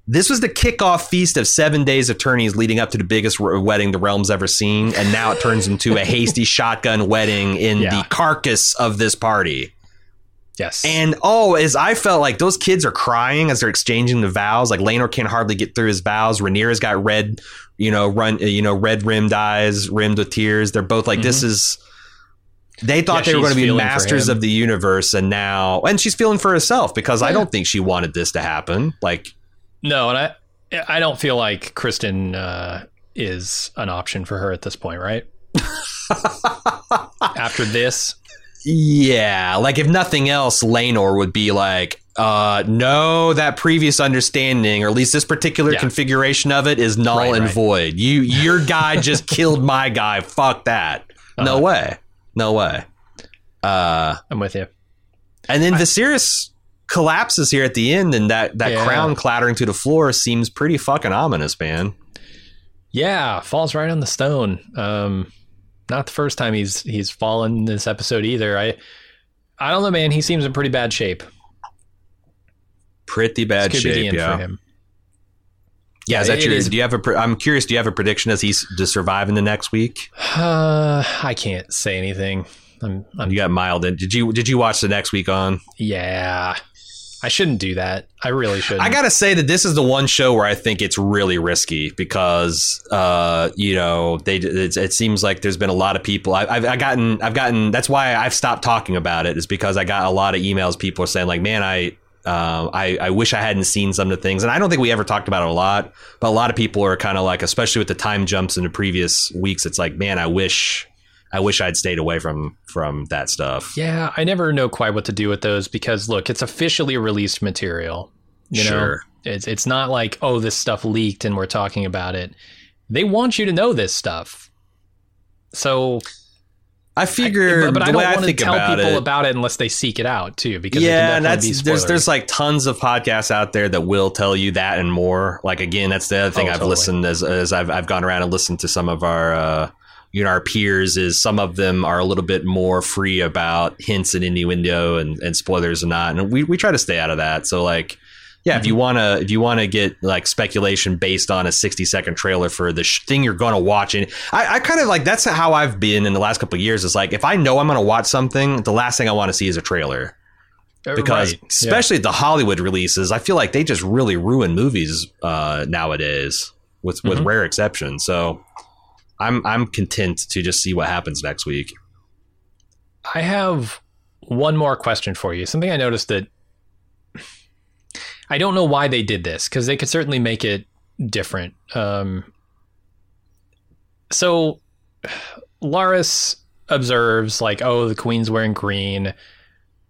this was the kickoff feast of seven days of tourneys leading up to the biggest wedding the realm's ever seen, and now it turns into a hasty <laughs> shotgun wedding in Yeah. the carcass of this party. Yes. And oh, as I felt like those kids are crying as they're exchanging the vows. Like Laenor can't hardly get through his vows. Rhaenyra's got red, you know, run, you know, red rimmed eyes, rimmed with tears. They're both like, this is. They thought Yeah, they were going to be masters of the universe, and now, and she's feeling for herself because I don't think she wanted this to happen. Like, no, and I I don't feel like Criston uh, is an option for her at this point, right? <laughs> After this, Yeah, like if nothing else, Laenor would be like, uh, no, that previous understanding, or at least this particular Yeah. configuration of it, is null Right, and right. void. You, your guy just <laughs> killed my guy. Fuck that. No Uh-huh. way. No way. Uh, I'm with you. and then Viserys collapses here at the end, and that that Yeah. crown clattering to the floor seems pretty fucking ominous, man. Yeah, falls right on the stone. Um, not the first time he's he's fallen in this episode either. I I don't know, man. He seems in pretty bad shape. Pretty bad This could be the shape, yeah. for him. Yeah, is that your? is- Do you have a? I'm curious. Do you have a prediction as he's to survive in the next week? Uh, I can't say anything. I'm, I'm You got mild in. Did you? Did you watch the next week on? yeah. I shouldn't do that. I really shouldn't. I gotta say that this is the one show where I think it's really risky because, uh, you know, they it, it seems like there's been a lot of people. I, I've I gotten I've gotten that's why I've stopped talking about it is because I got a lot of emails. People are saying like, man, I. Um, I, I wish I hadn't seen some of the things, and I don't think we ever talked about it a lot. But a lot of people are kind of like, especially with the time jumps in the previous weeks, it's like, man, I wish, I wish I'd stayed away from from that stuff. Yeah, I never know quite what to do with those because look, it's officially released material. You know, Sure. it's it's not like oh this stuff leaked and we're talking about it. They want you to know this stuff. So, I figure, but, but I don't I want to tell about people it, about it unless they seek it out too. Because yeah, and that's be there's there's like tons of podcasts out there that will tell you that and more. Like again, that's the other thing Oh, I've totally. listened as as I've I've gone around and listened to some of our uh, you know our peers. Is some of them are a little bit more free about hints and innuendo and, and spoilers and not, and we we try to stay out of that. So like. Yeah, if you Mm-hmm. wanna if you wanna get like speculation based on a sixty second trailer for the sh- thing you're gonna watch, and I, I kind of like that's how I've been in the last couple of years. Is like if I know I'm gonna watch something, the last thing I want to see is a trailer Uh, because right, yeah. especially the Hollywood releases, I feel like they just really ruin movies uh, nowadays, with with Mhm. rare exceptions. So I'm I'm content to just see what happens next week. I have one more question for you. Something I noticed that I don't know why they did this because they could certainly make it different. Um, so Larys observes, like, oh, the queen's wearing green.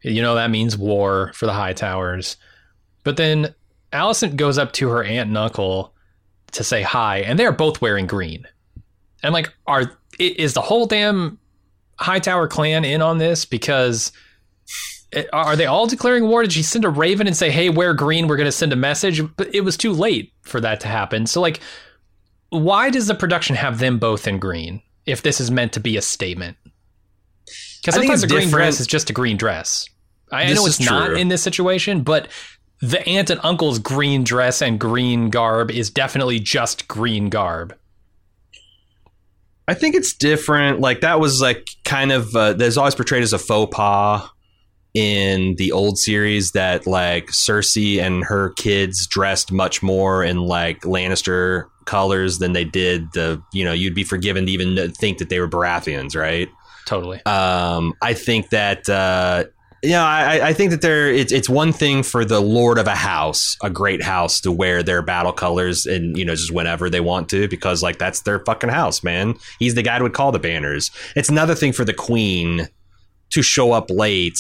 You know, that means war for the Hightowers. But then Alicent goes up to her aunt and uncle to say hi, and they're both wearing green. And like, are is the whole damn Hightower clan in on this? Because are they all declaring war? Did she send a raven and say, "Hey, wear green. We're going to send a message"? But it was too late for that to happen. So like, why does the production have them both in green if this is meant to be a statement? Because sometimes a green different. dress is just a green dress. I, I know it's not true. in this situation, but the aunt and uncle's green dress and green garb is definitely just green garb. I think it's different. Like that was like kind of uh, there's always portrayed as a faux pas in the old series that like Cersei and her kids dressed much more in like Lannister colors than they did the you know you'd be forgiven to even think that they were Baratheons, right? Totally. Um, I think that uh, you know, I, I think that there it's it's one thing for the lord of a house, a great house, to wear their battle colors and you know just whenever they want to because like that's their fucking house, man. He's the guy who would call the banners. It's another thing for the queen to show up late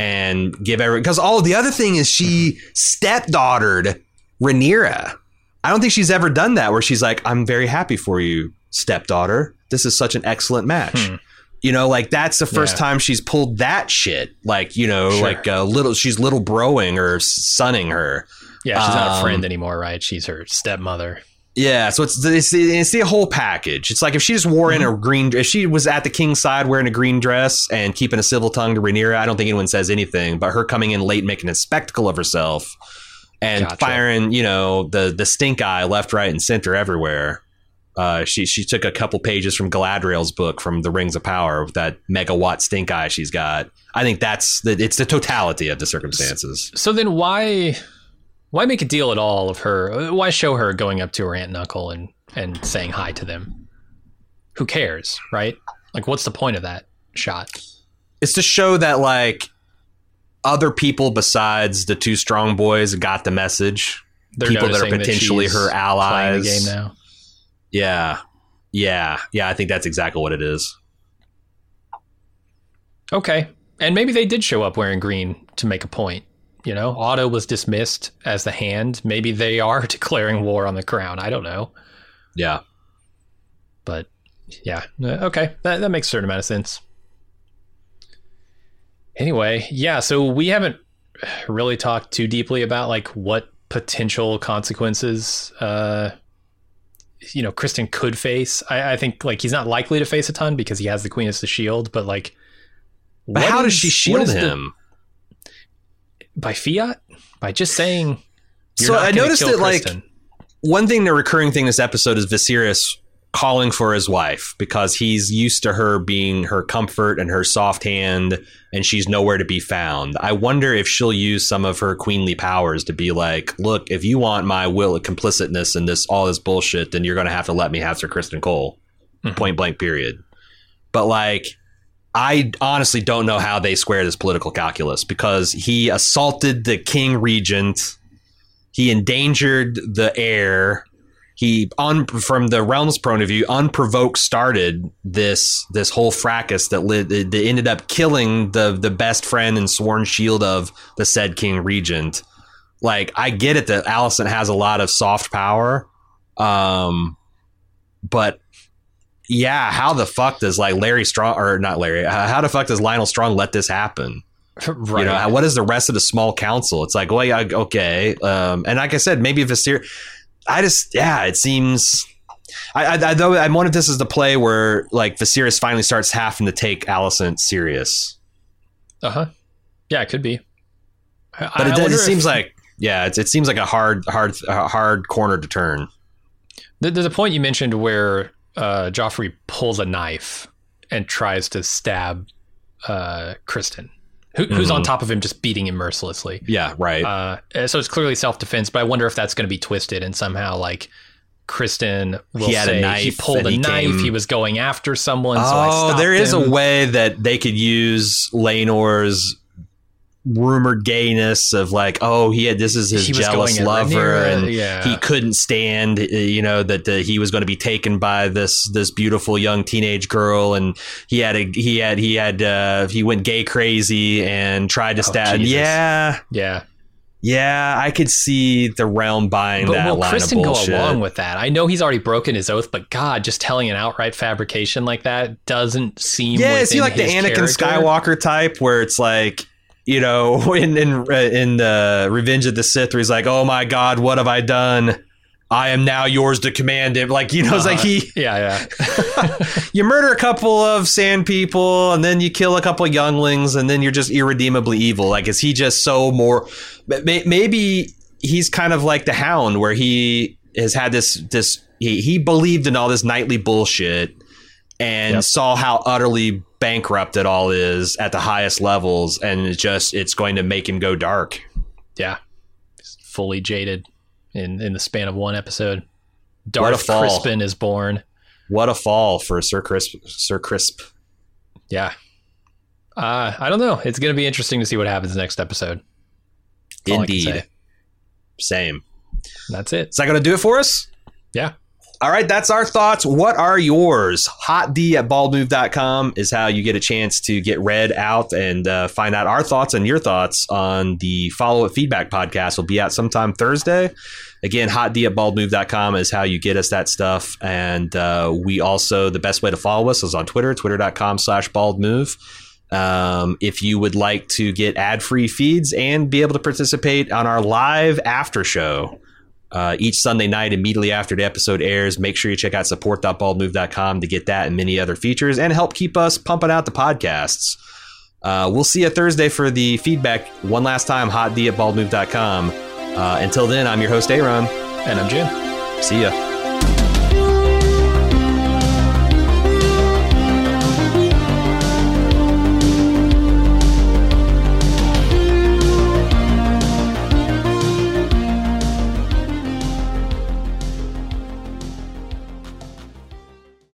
and give every because all the other thing is she stepdaughtered Rhaenyra. I don't think she's ever done that where she's like, "I'm very happy for you, stepdaughter. This is such an excellent match." Hmm. You know, like that's the first Yeah. time she's pulled that shit. Like, you know, Sure. like uh, little, she's little broing or sunning her. Yeah, she's not a Um, friend anymore, right? She's her stepmother. Yeah, so it's the, it's it's the whole package. It's like if she just wore in a green, if she was at the king's side wearing a green dress and keeping a civil tongue to Rhaenyra, I don't think anyone says anything. But her coming in late, making a spectacle of herself, and Gotcha. firing, you know, the the stink eye left, right, and center everywhere. Uh, she she took a couple pages from Galadriel's book from the Rings of Power with that megawatt stink eye she's got. I think that's the it's the totality of the circumstances. So then why why make a deal at all of her? Why show her going up to her aunt and uncle and and saying hi to them? Who cares, right? Like what's the point of that shot? it's to show that like other people besides the two strong boys got the message. They're People that are potentially she's her playing allies. the game now. Yeah. Yeah. Yeah, I think that's exactly what it is. Okay. And maybe they did show up wearing green to make a point. You know, Otto was dismissed as the hand. Maybe they are <laughs> declaring war on the crown. I don't know. Yeah. But yeah, Uh, okay, that, that makes a certain amount of sense. Anyway, yeah, so we haven't really talked too deeply about like what potential consequences, uh, you know, Criston could face. I, I think like he's not likely to face a ton because he has the Queen as the shield, but like, But how does she shield is him? By fiat? By just saying. So I noticed that, like, One thing, the recurring thing this episode is Viserys calling for his wife because he's used to her being her comfort and her soft hand, and she's nowhere to be found. I wonder if she'll use some of her queenly powers to be like, "Look, if you want my will of complicitness in this all this bullshit, then you're going to have to let me have Sir Criston Cole." Mhm. Point blank. Period. But like. I honestly don't know how they square this political calculus because he assaulted the king regent. He endangered the heir. He on from the realm's point of view unprovoked started this this whole fracas that, lit, that ended up killing the the best friend and sworn shield of the said king regent. Like i get it that alicent has a lot of soft power um but yeah how the fuck does like larys strong or not larys how the fuck does lyonel strong let this happen right. <laughs> you know, what is the rest of the small council? It's like, well, yeah, okay. Um, and like I said, maybe Viser, I just, yeah, it seems. I, I, I though I wonder if this is the play where like Viserys finally starts having to take Alicent serious, uh huh. Yeah, it could be. I- but it, does, it if- seems like yeah, it's, it seems like a hard, hard, hard corner to turn. There's a point you mentioned where uh, Joffrey pulls a knife and tries to stab uh, Criston, who, who's on Mhm. top of him, just beating him mercilessly. Yeah, right. Uh, so it's clearly self defense, but I wonder if that's going to be twisted and somehow like Criston will He had a say he pulled a he knife, came- he was going after someone. so I oh, stopped there is him. a way that they could use Laenor's rumored gayness of like, oh, he had this is his He was jealous lover, Rhaenyra, and yeah. he couldn't stand, uh, you know, that uh, he was going to be taken by this this beautiful young teenage girl, and he had a he had he had uh, he went gay crazy and tried to Oh, stab. Yeah, Yeah. yeah, I could see the realm buying But that will line Criston go along with that? I know he's already broken his oath, but God, just telling an outright fabrication like that doesn't seem. Yeah, is he like the Anakin character. Skywalker type, where it's like, you know, <laughs> in in in uh, Revenge of the Sith, where he's like, "Oh my God, what have I done? I am now yours to command him." Like, you know, it's like Uh-huh. he, <laughs> Yeah, yeah. <laughs> you murder a couple of sand people, and then you kill a couple of younglings, and then you're just irredeemably evil. Like, is he just so more? Maybe he's kind of like the Hound, where he has had this this he he believed in all this nightly bullshit and Yep. saw how utterly bankrupt it all is at the highest levels and it just it's going to make him go dark yeah. He's fully jaded in in the span of one episode. Darth. Crispin is born. what a fall for sir crisp sir crisp Yeah. Uh, I don't know. It's going to be interesting to see what happens next episode. That's all I can indeed same That's it. is that going to do it for us Yeah. All right, that's our thoughts. What are yours? Hot D at baldmove.com is how you get a chance to get read out and uh, find out our thoughts and your thoughts on the follow up feedback podcast. Will be out sometime Thursday. Again, hot D at baldmove.com is how you get us that stuff. And uh, we also, the best way to follow us is on Twitter, twitter.com slash baldmove. Um, if you would like to get ad free feeds and be able to participate on our live after show, uh, each Sunday night immediately after the episode airs. Make sure you check out support.baldmove.com to get that and many other features and help keep us pumping out the podcasts. Uh, we'll see you Thursday for the feedback one last time, hotd at baldmove.com. Uh, until then, I'm your host, Aaron. And I'm Jim. See ya.